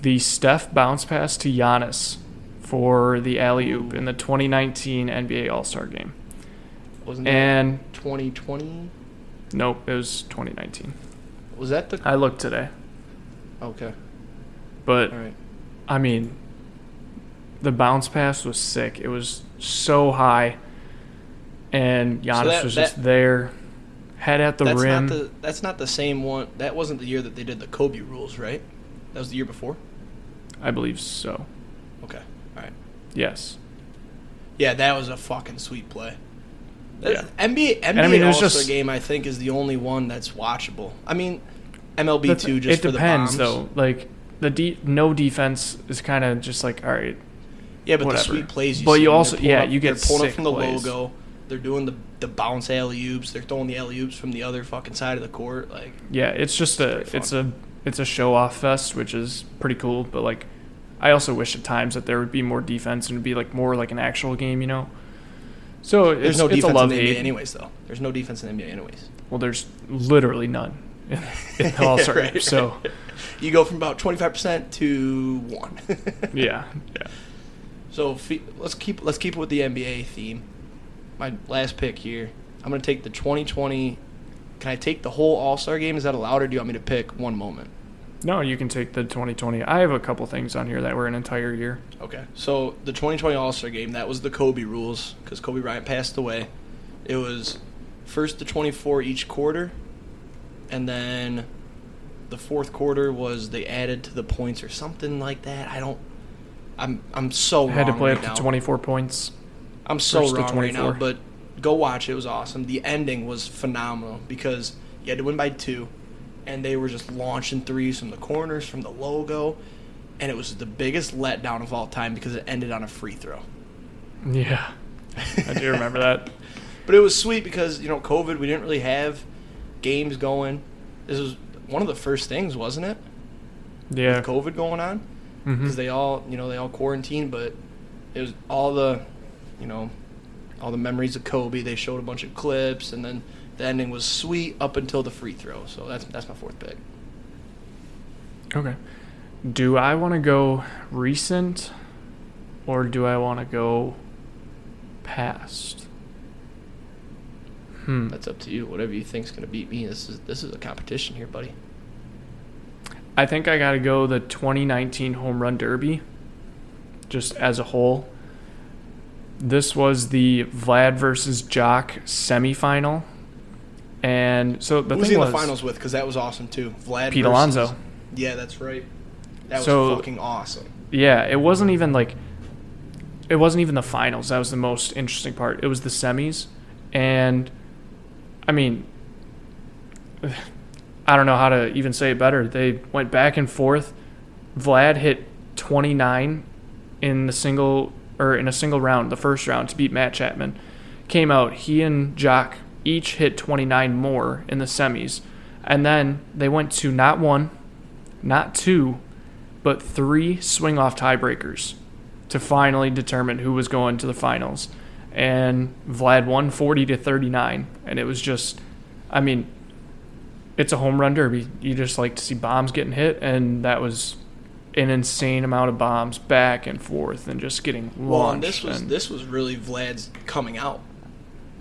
[SPEAKER 2] the Steph bounce pass to Giannis for the alley oop in the 2019 NBA All Star game.
[SPEAKER 1] Wasn't
[SPEAKER 2] And
[SPEAKER 1] 2020?
[SPEAKER 2] nope, it was 2019.
[SPEAKER 1] Was that the?
[SPEAKER 2] I looked today.
[SPEAKER 1] Okay,
[SPEAKER 2] But
[SPEAKER 1] right.
[SPEAKER 2] I mean, the bounce pass was sick. It was so high, and Giannis
[SPEAKER 1] that-
[SPEAKER 2] was
[SPEAKER 1] that-
[SPEAKER 2] just there, head at the
[SPEAKER 1] that's
[SPEAKER 2] rim.
[SPEAKER 1] not the that's not the same one. That wasn't the year that they did the Kobe rules, right? That was the year before.
[SPEAKER 2] I believe so.
[SPEAKER 1] Okay, all right.
[SPEAKER 2] Yes.
[SPEAKER 1] Yeah, that was a fucking sweet play.
[SPEAKER 2] Yeah.
[SPEAKER 1] NBA NBA
[SPEAKER 2] I mean, it
[SPEAKER 1] All-Star
[SPEAKER 2] just-
[SPEAKER 1] game I think is the only one that's watchable. I mean, MLB
[SPEAKER 2] The
[SPEAKER 1] too just
[SPEAKER 2] it
[SPEAKER 1] for
[SPEAKER 2] depends
[SPEAKER 1] the bombs.
[SPEAKER 2] though. Like the de- no defense is kind of just like all right.
[SPEAKER 1] Yeah, but
[SPEAKER 2] Whatever.
[SPEAKER 1] the sweet plays you
[SPEAKER 2] But
[SPEAKER 1] see,
[SPEAKER 2] you also- yeah,
[SPEAKER 1] up-
[SPEAKER 2] you get
[SPEAKER 1] they're pulling up from the
[SPEAKER 2] plays.
[SPEAKER 1] logo. They're doing the the bounce alley oops. They're throwing the alley oops from the other fucking side of the court. Like
[SPEAKER 2] Yeah, it's just a
[SPEAKER 1] It's very
[SPEAKER 2] it's a it's a show off fest, which is pretty cool. But like, I also wish at times that there would be more defense and it'd be like more like an actual game, you know. So
[SPEAKER 1] there's
[SPEAKER 2] it's,
[SPEAKER 1] no
[SPEAKER 2] it's a
[SPEAKER 1] defense
[SPEAKER 2] love
[SPEAKER 1] in the NBA anyways, though. There's no defense in the NBA anyways.
[SPEAKER 2] Well, there's literally none in in the All Star
[SPEAKER 1] Right,
[SPEAKER 2] game. So
[SPEAKER 1] You go from about 25% to one.
[SPEAKER 2] yeah, yeah.
[SPEAKER 1] So let's keep let's keep it with the NBA theme. My last pick here. I'm gonna take the 2020. Can I take the whole All Star game? Is that allowed, or do you want me to pick one moment?
[SPEAKER 2] No, you can take the 2020. I have a couple things on here that were an entire year.
[SPEAKER 1] Okay. So the 2020 All Star game. That was the Kobe rules because Kobe Bryant passed away. It was first to 24 each quarter, and then the fourth quarter was they added to the points or something like that. I don't. I'm I'm so I
[SPEAKER 2] had to play
[SPEAKER 1] right
[SPEAKER 2] up
[SPEAKER 1] now.
[SPEAKER 2] to 24 points.
[SPEAKER 1] I'm so
[SPEAKER 2] First
[SPEAKER 1] wrong right now,
[SPEAKER 2] 24.
[SPEAKER 1] but go watch. It was awesome. The ending was phenomenal because you had to win by two, and they were just launching threes from the corners, from the logo, and it was the biggest letdown of all time because it ended on a free throw.
[SPEAKER 2] Yeah, I do remember that.
[SPEAKER 1] But it was sweet because you know COVID, we didn't really have games going. This was one of the first things, wasn't it?
[SPEAKER 2] Yeah.
[SPEAKER 1] With COVID going on
[SPEAKER 2] mm-hmm.
[SPEAKER 1] because they all you know they all quarantined, but it was all the you know all the memories of Kobe. They showed a bunch of clips, and then the ending was sweet up until the free throw. So that's that's my fourth pick.
[SPEAKER 2] Okay. Do I want to go recent or do I want to go past? Hmm.
[SPEAKER 1] That's up to you. Whatever you think's gonna beat me. This is this is a competition here, buddy.
[SPEAKER 2] I think I got to go the 2019 Home Run Derby just as a whole. This was the Vlad versus Joc semifinal. And so the
[SPEAKER 1] Who was he in the finals with? Because that was awesome too. Vlad
[SPEAKER 2] Pete
[SPEAKER 1] versus-
[SPEAKER 2] Alonso.
[SPEAKER 1] Yeah, that's right. That was
[SPEAKER 2] So-
[SPEAKER 1] fucking awesome.
[SPEAKER 2] Yeah, it wasn't even like it wasn't even the finals. That was the most interesting part. It was the semis, and I mean, I don't know how to even say it better. They went back and forth. Vlad hit 29 in the single or in a single round, the first round to beat Matt Chapman. Came out. He and Joc each hit 29 more in the semis, and then they went to not one, not two, but three swing off tiebreakers to finally determine who was going to the finals. And Vlad won 40 to 39. And it was just, I mean, it's a home run derby. You just like to see bombs getting hit. And that was an insane amount of bombs back and forth and just getting launched.
[SPEAKER 1] Well, and this was
[SPEAKER 2] and-
[SPEAKER 1] this was really Vlad's coming out.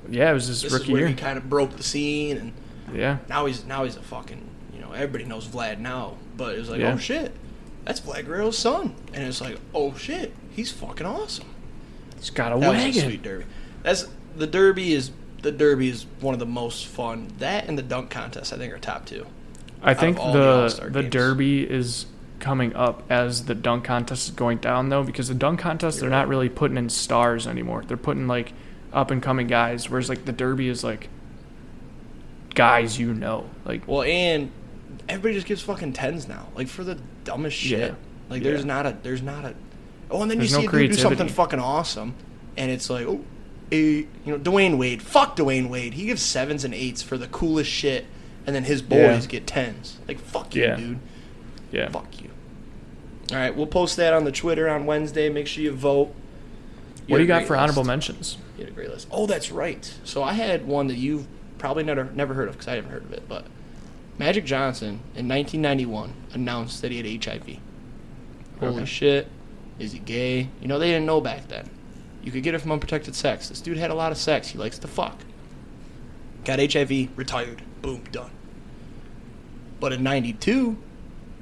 [SPEAKER 2] Yeah, it was his
[SPEAKER 1] This
[SPEAKER 2] rookie year.
[SPEAKER 1] he kind of broke the scene, and
[SPEAKER 2] yeah.
[SPEAKER 1] now he's now he's a fucking you know everybody knows Vlad now, but it was like
[SPEAKER 2] Yeah.
[SPEAKER 1] oh shit, that's Vlad Guerrero's son, and it's like oh shit, he's fucking awesome.
[SPEAKER 2] He's got a
[SPEAKER 1] That was a
[SPEAKER 2] wagon.
[SPEAKER 1] sweet derby. That's the derby is the derby is one of the most fun. That and the dunk contest I think are top two.
[SPEAKER 2] I think
[SPEAKER 1] the
[SPEAKER 2] the the derby is coming up as the dunk contest is going down though because the dunk contest they're
[SPEAKER 1] You're
[SPEAKER 2] not really putting in stars anymore. They're putting like up and coming guys whereas like the derby is like guys you know. Like
[SPEAKER 1] Well, and everybody just gives fucking tens now, like for the dumbest shit.
[SPEAKER 2] Yeah.
[SPEAKER 1] Like
[SPEAKER 2] Yeah.
[SPEAKER 1] there's not a there's not a. Oh, and then
[SPEAKER 2] There's
[SPEAKER 1] you see a dude do something fucking awesome, and it's like oh, eh, you know Dwyane Wade. Fuck Dwyane Wade. He gives sevens and eights for the coolest shit, and then his boys
[SPEAKER 2] Yeah.
[SPEAKER 1] get tens. Like fuck you, dude.
[SPEAKER 2] yeah.
[SPEAKER 1] Fuck you. All right, we'll post that on the Twitter on Wednesday. Make sure you vote.
[SPEAKER 2] What do you got
[SPEAKER 1] great
[SPEAKER 2] for honorable mentions?
[SPEAKER 1] You had a great list. Oh, that's right. So I had one that you've probably never never heard of because I haven't heard of it. But Magic Johnson in 1991 announced that he had HIV. Holy
[SPEAKER 2] Okay.
[SPEAKER 1] shit! Is he gay? You know they didn't know back then. You could get it from unprotected sex. This dude had a lot of sex. He likes to fuck. Got HIV, retired. Boom, done. But in 92,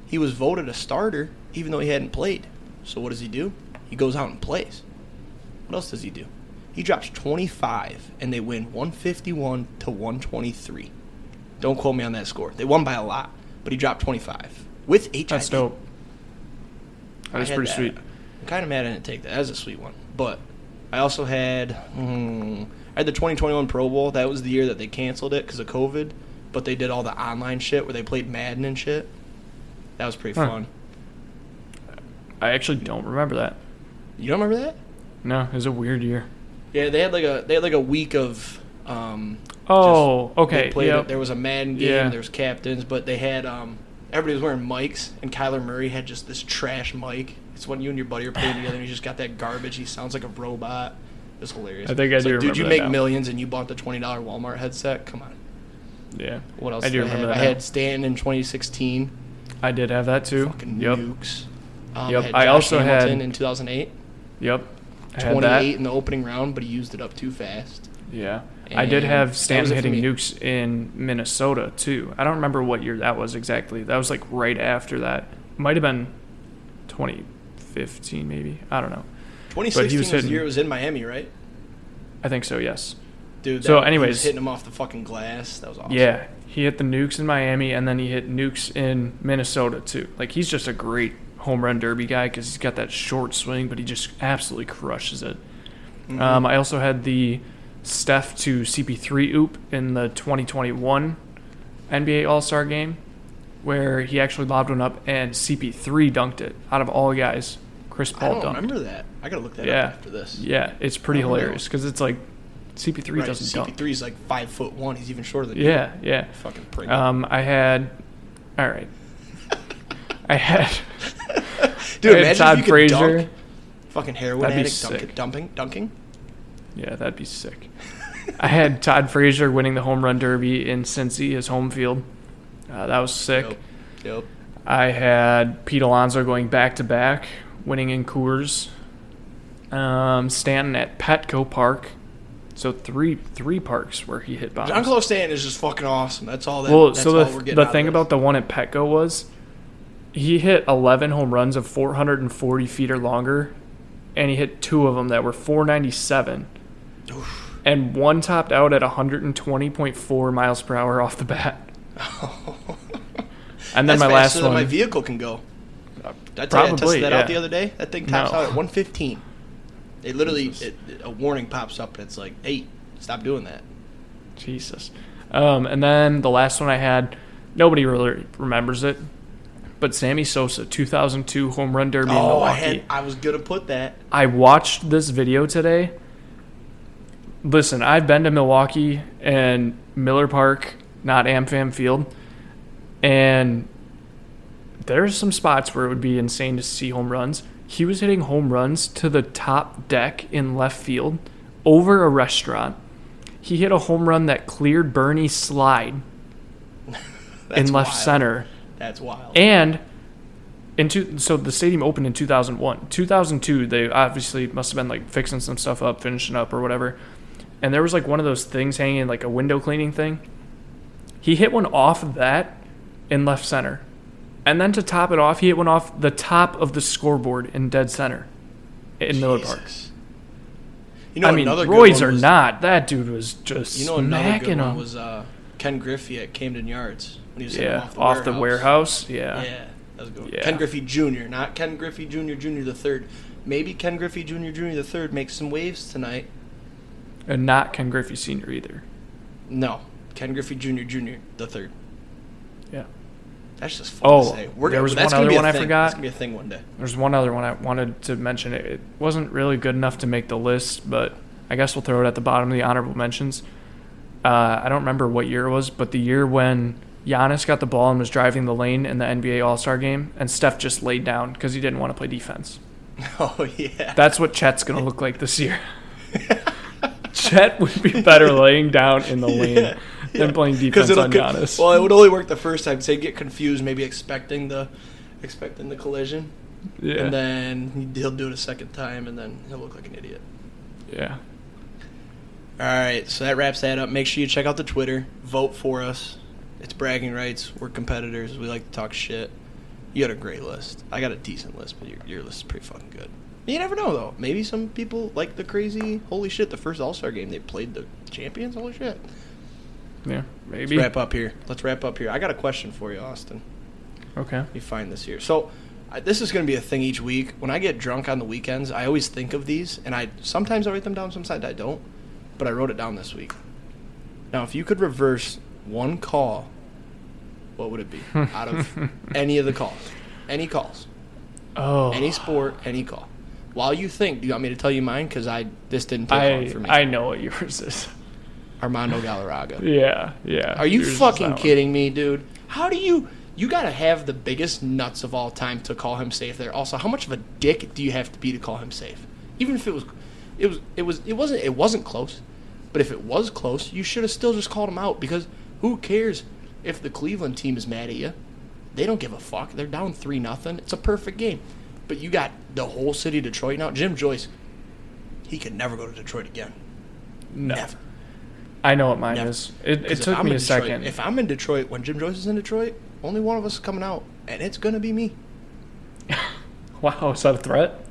[SPEAKER 1] he was voted a starter even though he hadn't played. So what does he do? He goes out and plays. What else does he do? He drops 25 and they win 151 to 123. Don't quote me on that score. They won by a lot, but he dropped 25 with HIV.
[SPEAKER 2] That's dope. That
[SPEAKER 1] had
[SPEAKER 2] pretty
[SPEAKER 1] that.
[SPEAKER 2] sweet.
[SPEAKER 1] I'm kind of mad I didn't take that. That was a sweet one. But I also had mm, I had the 2021 Pro Bowl. That was the year that they canceled it because of COVID. But they did all the online shit where they played Madden and shit. That was pretty
[SPEAKER 2] Huh.
[SPEAKER 1] fun.
[SPEAKER 2] I actually don't remember that.
[SPEAKER 1] You don't remember that?
[SPEAKER 2] No, it was a weird year.
[SPEAKER 1] Yeah, they had like a they had like a week of um,
[SPEAKER 2] Oh,
[SPEAKER 1] They
[SPEAKER 2] okay.
[SPEAKER 1] played
[SPEAKER 2] yep.
[SPEAKER 1] it. There was a Madden game.
[SPEAKER 2] Yeah.
[SPEAKER 1] There was captains, but they had um, everybody was wearing mics, and Kyler Murray had just this trash mic. It's when you and your buddy are playing together, and you just got that garbage. He sounds like a robot. It's hilarious.
[SPEAKER 2] I think I
[SPEAKER 1] It's
[SPEAKER 2] do
[SPEAKER 1] like, Dude, you make
[SPEAKER 2] now.
[SPEAKER 1] millions, and you bought the twenty dollar Walmart headset. Come on.
[SPEAKER 2] Yeah.
[SPEAKER 1] What else?
[SPEAKER 2] I do remember
[SPEAKER 1] have?
[SPEAKER 2] that
[SPEAKER 1] I had Stanton in 2016.
[SPEAKER 2] I did have that too.
[SPEAKER 1] Fucking
[SPEAKER 2] Yep.
[SPEAKER 1] nukes. Um,
[SPEAKER 2] Yep, I
[SPEAKER 1] Josh
[SPEAKER 2] also had-
[SPEAKER 1] in 2008.
[SPEAKER 2] Yep. I had
[SPEAKER 1] 28 in the opening round, but he used it up too fast.
[SPEAKER 2] Yeah. I did have Stanton
[SPEAKER 1] was
[SPEAKER 2] hitting nukes in Minnesota too. I don't remember what year that was exactly. That was like right after that. Might have been 2015 maybe. I don't know.
[SPEAKER 1] 2016 was,
[SPEAKER 2] hitting-
[SPEAKER 1] the year it was in Miami, right?
[SPEAKER 2] I think so, yes.
[SPEAKER 1] Dude,
[SPEAKER 2] So
[SPEAKER 1] was
[SPEAKER 2] anyways-
[SPEAKER 1] hitting him off the fucking glass. That was awesome.
[SPEAKER 2] Yeah, he hit the nukes in Miami and then he hit nukes in Minnesota too. Like he's just a great home run derby guy because he's got that short swing, but he just absolutely crushes it.
[SPEAKER 1] Mhm.
[SPEAKER 2] Um, I also had the Steph to CP3 oop in the 2021 NBA All Star game, where he actually lobbed one up and CP3 dunked it out of all guys. Chris
[SPEAKER 1] I
[SPEAKER 2] Paul
[SPEAKER 1] don't
[SPEAKER 2] dunked.
[SPEAKER 1] remember that. I gotta look that
[SPEAKER 2] Yeah.
[SPEAKER 1] up after this.
[SPEAKER 2] Yeah, it's pretty
[SPEAKER 1] I
[SPEAKER 2] hilarious because it's like CP3
[SPEAKER 1] Right,
[SPEAKER 2] doesn't dunk.
[SPEAKER 1] CP3 is like five foot one. He's even shorter than you.
[SPEAKER 2] Yeah, yeah.
[SPEAKER 1] Fucking prick.
[SPEAKER 2] Um, I had. All right. I had.
[SPEAKER 1] Dude, imagine
[SPEAKER 2] Todd
[SPEAKER 1] if you could
[SPEAKER 2] Frazier.
[SPEAKER 1] dunk. Fucking heroin
[SPEAKER 2] That'd
[SPEAKER 1] addict dunk, dumping, dunking.
[SPEAKER 2] Yeah, that'd be sick. I had Todd Frazier winning the home run derby in Cincy, his home field. Uh, that was sick.
[SPEAKER 1] Yep. Yep.
[SPEAKER 2] I had Pete Alonso going back to back, winning in Coors. Um, Stanton at Petco Park. So three three parks where he hit bombs.
[SPEAKER 1] John Carlos Stanton is just fucking awesome. That's all that.
[SPEAKER 2] well,
[SPEAKER 1] that's
[SPEAKER 2] so
[SPEAKER 1] all
[SPEAKER 2] the,
[SPEAKER 1] we're getting
[SPEAKER 2] the thing about the one at Petco was he hit 11 home runs of 440 feet or longer, and he hit two of them that were 497, and one topped out at 120.4 miles per hour off the bat. And then
[SPEAKER 1] That's
[SPEAKER 2] my last one,
[SPEAKER 1] my vehicle can go. Did I tell you I tested that out the other day? That thing tops
[SPEAKER 2] No.
[SPEAKER 1] out at 115. It literally, it, it- a warning pops up and it's like, hey, stop doing that.
[SPEAKER 2] Jesus. Um, and then the last one I had, nobody really remembers it, but Sammy Sosa, 2002 home run derby in
[SPEAKER 1] Oh, I had, I was gonna put that.
[SPEAKER 2] I watched this video today. Listen, I've been to Milwaukee and Miller Park, not AmFam Field, and there's some spots where it would be insane to see home runs. He was hitting home runs to the top deck in left field over a restaurant. He hit a home run that cleared Bernie's slide in left
[SPEAKER 1] wild.
[SPEAKER 2] center.
[SPEAKER 1] That's wild.
[SPEAKER 2] And in two, so the stadium opened in 2001. 2002, they obviously must have been like fixing some stuff up, finishing up or whatever. And there was like one of those things hanging, like a window cleaning thing. He hit one off of that in left center. And then to top it off, he hit one off the top of the scoreboard in dead center in Miller Park.
[SPEAKER 1] You know,
[SPEAKER 2] I mean, Roy's or not, that dude was just
[SPEAKER 1] You know, another good
[SPEAKER 2] smacking
[SPEAKER 1] one
[SPEAKER 2] him.
[SPEAKER 1] was uh, Ken Griffey at Camden Yards when he was
[SPEAKER 2] yeah,
[SPEAKER 1] off the
[SPEAKER 2] off
[SPEAKER 1] warehouse.
[SPEAKER 2] the warehouse. Yeah.
[SPEAKER 1] Yeah, that was good.
[SPEAKER 2] Yeah.
[SPEAKER 1] Ken Griffey Jr., not Ken Griffey Jr. Jr. the third. Maybe Ken Griffey Jr. Jr. the third makes some waves tonight.
[SPEAKER 2] and not Ken Griffey Sr. either.
[SPEAKER 1] No, Ken Griffey Jr. Jr. the third.
[SPEAKER 2] Yeah.
[SPEAKER 1] That's just fun
[SPEAKER 2] Oh,
[SPEAKER 1] to say. We're
[SPEAKER 2] there
[SPEAKER 1] gonna,
[SPEAKER 2] was one other one I
[SPEAKER 1] thing.
[SPEAKER 2] forgot.
[SPEAKER 1] That's gonna be a thing one day.
[SPEAKER 2] There's one other one I wanted to mention. It, it wasn't really good enough to make the list, but I guess we'll throw it at the bottom of the honorable mentions. Uh, I don't remember what year it was, but the year when Giannis got the ball and was driving the lane in the NBA All Star game, and Steph just laid down because he didn't want to play defense.
[SPEAKER 1] Oh yeah.
[SPEAKER 2] That's what Chet's going to look like this year. Chet would be better laying down in the lane
[SPEAKER 1] Yeah,
[SPEAKER 2] than playing defense on Giannis.
[SPEAKER 1] Well, it would only work the first time. Say get confused, maybe expecting the expecting the collision,
[SPEAKER 2] yeah.
[SPEAKER 1] and then he'll do it a second time, and then he'll look like an idiot.
[SPEAKER 2] yeah.
[SPEAKER 1] All right, so that wraps that up. Make sure you check out the Twitter. Vote for us. It's bragging rights. We're competitors. We like to talk shit. You got a great list. I got a decent list, but your, your list is pretty fucking good. You never know, though. Maybe some people like the crazy, holy shit, the first All Star game, they played the champions? Holy shit.
[SPEAKER 2] Yeah.
[SPEAKER 1] Let's
[SPEAKER 2] Maybe.
[SPEAKER 1] wrap up here. Let's wrap up here. I got a question for you, Austin.
[SPEAKER 2] Okay.
[SPEAKER 1] Me find this here. So, I, this is going to be a thing each week. When I get drunk on the weekends, I always think of these, and I sometimes I write them down, sometimes I don't. But I wrote it down this week. Now, if you could reverse one call, what would it be out of any of the calls? Any calls,
[SPEAKER 2] Oh.
[SPEAKER 1] any sport, any call. While you think, do you want me to tell you mine? Because I this didn't take long for me.
[SPEAKER 2] I know what yours is.
[SPEAKER 1] Armando Galarraga.
[SPEAKER 2] Yeah, yeah.
[SPEAKER 1] Are you fucking
[SPEAKER 2] that one.
[SPEAKER 1] kidding me, dude? How do you? You gotta have the biggest nuts of all time to call him safe. There. Also, how much of a dick do you have to be to call him safe? Even if it was, it was, it was, it wasn't, it wasn't close. But if it was close, you should have still just called him out because who cares if the Cleveland team is mad at you? They don't give a fuck. They're down three nothing. It's a perfect game. But you got the whole city of Detroit now. Jim Joyce, he could never go to Detroit again.
[SPEAKER 2] No.
[SPEAKER 1] Never.
[SPEAKER 2] I know what mine
[SPEAKER 1] Never.
[SPEAKER 2] is. It, it took
[SPEAKER 1] I'm
[SPEAKER 2] me a
[SPEAKER 1] Detroit-
[SPEAKER 2] second.
[SPEAKER 1] If I'm in Detroit when Jim Joyce is in Detroit, only one of us is coming out, and it's gonna be me.
[SPEAKER 2] wow, is that a threat?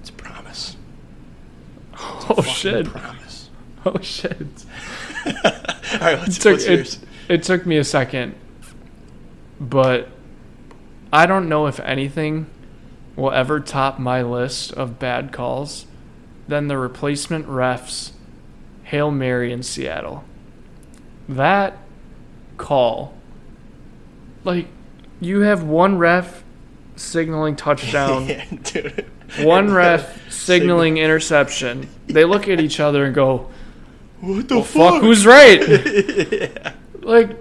[SPEAKER 1] It's a promise.
[SPEAKER 2] Oh
[SPEAKER 1] Fucking
[SPEAKER 2] shit!
[SPEAKER 1] Promise.
[SPEAKER 2] Oh shit!
[SPEAKER 1] All right, what's,
[SPEAKER 2] It took
[SPEAKER 1] what's yours?
[SPEAKER 2] it, it took me a second, but I don't know if anything will ever top my list of bad calls than the replacement refs Hail Mary in Seattle. That call, like, you have one ref signaling touchdown,
[SPEAKER 1] Yeah,
[SPEAKER 2] one ref signaling interception. They look at each other and go,
[SPEAKER 1] What the
[SPEAKER 2] well,
[SPEAKER 1] fuck?
[SPEAKER 2] fuck, who's right? Like,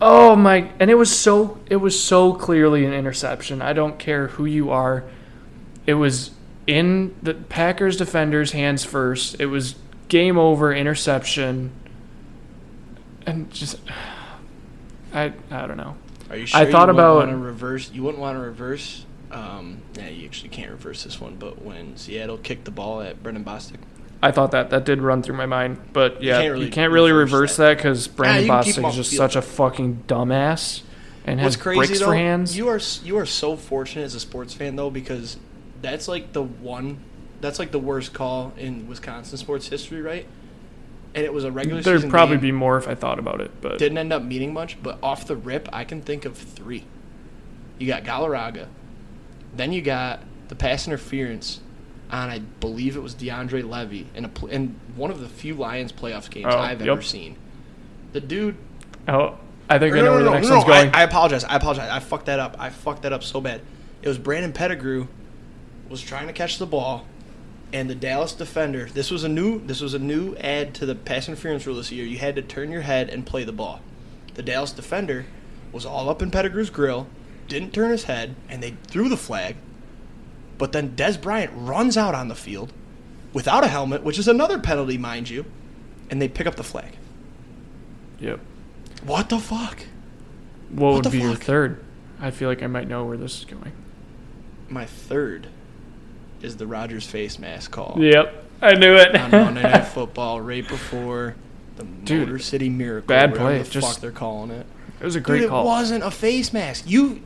[SPEAKER 2] oh my! And it was so it was so clearly an interception. I don't care who you are. It was in the Packers defenders' hands first. It was game over, interception, and just I I don't know.
[SPEAKER 1] Are you sure
[SPEAKER 2] I thought
[SPEAKER 1] you
[SPEAKER 2] about-
[SPEAKER 1] want to reverse? You wouldn't want to reverse. Um, yeah, you actually can't reverse this one. But when Seattle kicked the ball at Brandon Bostick,
[SPEAKER 2] I thought that that did run through my mind, but yeah, you
[SPEAKER 1] can't
[SPEAKER 2] can't
[SPEAKER 1] really
[SPEAKER 2] really,
[SPEAKER 1] reverse that.
[SPEAKER 2] because Brandon
[SPEAKER 1] you him Bostick
[SPEAKER 2] is just such a fucking dumbass and
[SPEAKER 1] What's
[SPEAKER 2] has
[SPEAKER 1] crazy
[SPEAKER 2] bricks
[SPEAKER 1] though?
[SPEAKER 2] for hands.
[SPEAKER 1] You are you are so fortunate as a sports fan though because that's like the one that's like the worst call in Wisconsin sports history, right? And it was a regular
[SPEAKER 2] There'd
[SPEAKER 1] season
[SPEAKER 2] probably
[SPEAKER 1] game.
[SPEAKER 2] be more if I thought about it, but
[SPEAKER 1] didn't end up meeting much, but off the rip, I can think of three. You got Galarraga, Then you got the pass interference on, I believe it was DeAndre Levy in, a, pl- in one of the few Lions playoff games
[SPEAKER 2] Oh,
[SPEAKER 1] I've
[SPEAKER 2] yep.
[SPEAKER 1] ever seen. The dude.
[SPEAKER 2] Oh, I think I
[SPEAKER 1] no,
[SPEAKER 2] know
[SPEAKER 1] no,
[SPEAKER 2] where
[SPEAKER 1] no,
[SPEAKER 2] the next
[SPEAKER 1] no,
[SPEAKER 2] one's
[SPEAKER 1] no, I. I apologize. I apologize. I fucked that up. I fucked that up so bad. It was Brandon Pettigrew was trying to catch the ball, and the Dallas defender. This was a new. This was a new add to the pass interference rule this year. You had to turn your head and play the ball. The Dallas defender was all up in Pettigrew's grill, didn't turn his head, and they threw the flag. But then Dez Bryant runs out on the field without a helmet, which is another penalty, mind you, and they pick up the flag.
[SPEAKER 2] yep.
[SPEAKER 1] What the fuck?
[SPEAKER 2] What,
[SPEAKER 1] What
[SPEAKER 2] would be your third? I feel like I might know where this is going.
[SPEAKER 1] My third is the Rodgers face mask call
[SPEAKER 2] Yep, I knew it.
[SPEAKER 1] on Monday Night Football right before the
[SPEAKER 2] Dude,
[SPEAKER 1] Motor City Miracle.
[SPEAKER 2] bad play.
[SPEAKER 1] The
[SPEAKER 2] Just-
[SPEAKER 1] fuck they're calling it.
[SPEAKER 2] it was a great
[SPEAKER 1] Dude,
[SPEAKER 2] call.
[SPEAKER 1] it wasn't a face mask. You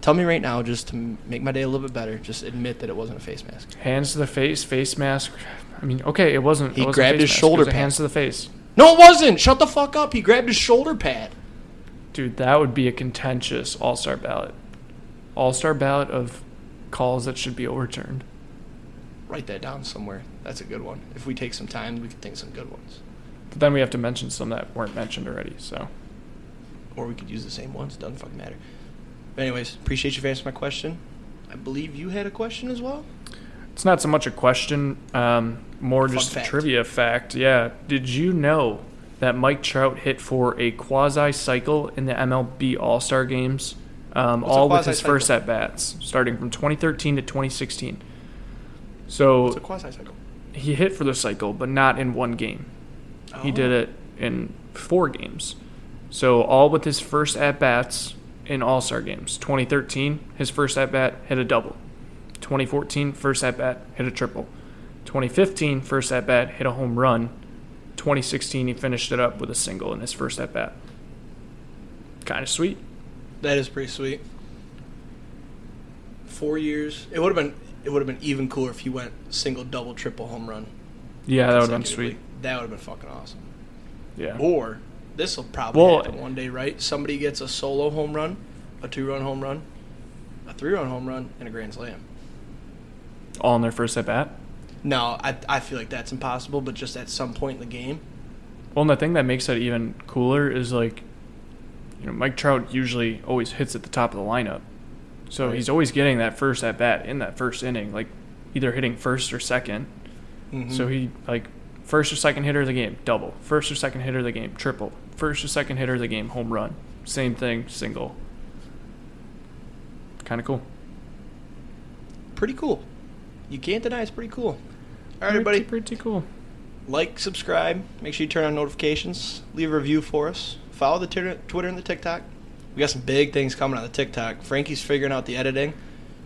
[SPEAKER 1] tell me right now, just to make my day a little bit better. Just admit that it wasn't a face mask.
[SPEAKER 2] Hands to the face, face mask. I mean, okay, it wasn't.
[SPEAKER 1] He
[SPEAKER 2] it wasn't
[SPEAKER 1] grabbed his
[SPEAKER 2] mask,
[SPEAKER 1] shoulder pad.
[SPEAKER 2] Hands to the face.
[SPEAKER 1] No, it wasn't. Shut the fuck up. He grabbed his shoulder pad.
[SPEAKER 2] Dude, that would be a contentious All Star ballot. All Star ballot of calls that should be overturned.
[SPEAKER 1] Write that down somewhere. That's a good one. If we take some time, we could think some good ones.
[SPEAKER 2] But then we have to mention some that weren't mentioned already. So
[SPEAKER 1] Or we could use the same ones. Doesn't fucking matter. But anyways, appreciate you for answering my question. I believe you had a question as well.
[SPEAKER 2] it's not so much a question, um, more
[SPEAKER 1] Fun
[SPEAKER 2] just a trivia fact. Yeah. Did you know that Mike Trout hit for a quasi cycle in the MLB All Star games? Um, all with his first at bats, starting from 2013 to 2016. So
[SPEAKER 1] It's a quasi cycle.
[SPEAKER 2] he hit for the cycle, but not in one game. He did
[SPEAKER 1] Oh.
[SPEAKER 2] it in four games. So all with his first at bats in All Star games. 2013, his first at bat hit a double. 2014, first at bat hit a triple. 2015, first at bat hit a home run. 2016, he finished it up with a single in his first at bat. Kind of sweet.
[SPEAKER 1] That is pretty sweet. Four years. It would have been. It would have been even cooler if he went single, double, triple home run.
[SPEAKER 2] Yeah, that would have been sweet.
[SPEAKER 1] That would have been fucking awesome.
[SPEAKER 2] Yeah.
[SPEAKER 1] Or this will probably
[SPEAKER 2] Well-
[SPEAKER 1] happen one day, right? Somebody gets a solo home run, a two-run home run, a three-run home run, and a grand slam.
[SPEAKER 2] All in their first at bat.
[SPEAKER 1] No, I I feel like that's impossible. But just at some point in the game,
[SPEAKER 2] Well, and the thing that makes it even cooler is like, you know, Mike Trout usually always hits at the top of the lineup, so
[SPEAKER 1] Right.
[SPEAKER 2] he's always getting that first at bat in that first inning, like either hitting first or 2nd
[SPEAKER 1] Mhm.
[SPEAKER 2] So he like first or second hitter of the game, double. First or second hitter of the game, triple. First or second hitter of the game, home run. Same thing, single. Kind of cool.
[SPEAKER 1] pretty cool. You can't deny it's pretty cool. All right, everybody.
[SPEAKER 2] pretty cool.
[SPEAKER 1] like, subscribe. Make sure you turn on notifications. Leave a review for us. Follow the Twitter, Twitter and the TikTok. We got some big things coming on the TikTok. Frankie's figuring out the editing.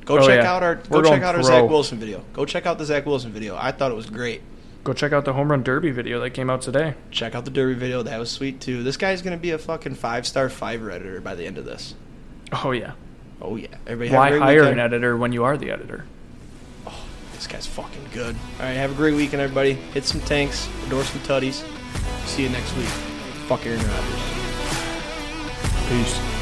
[SPEAKER 1] Go
[SPEAKER 2] Oh,
[SPEAKER 1] check
[SPEAKER 2] yeah.
[SPEAKER 1] out our
[SPEAKER 2] We're
[SPEAKER 1] go check out our
[SPEAKER 2] pro.
[SPEAKER 1] Zach Wilson video. Go check out the Zach Wilson video. I thought it was great.
[SPEAKER 2] Go check out the home run derby video that came out today.
[SPEAKER 1] Check out the Derby video. That was sweet too. This guy's gonna be a fucking five star five editor by the end of this.
[SPEAKER 2] Oh yeah.
[SPEAKER 1] Oh yeah. Everybody have a
[SPEAKER 2] Why hire
[SPEAKER 1] weekend.
[SPEAKER 2] an editor when you are the editor?
[SPEAKER 1] Oh, this guy's fucking good. All right, have a great weekend, everybody. Hit some tanks, endorse some tuddies. See you next week. Fuck Aaron Rodgers.
[SPEAKER 2] Peace.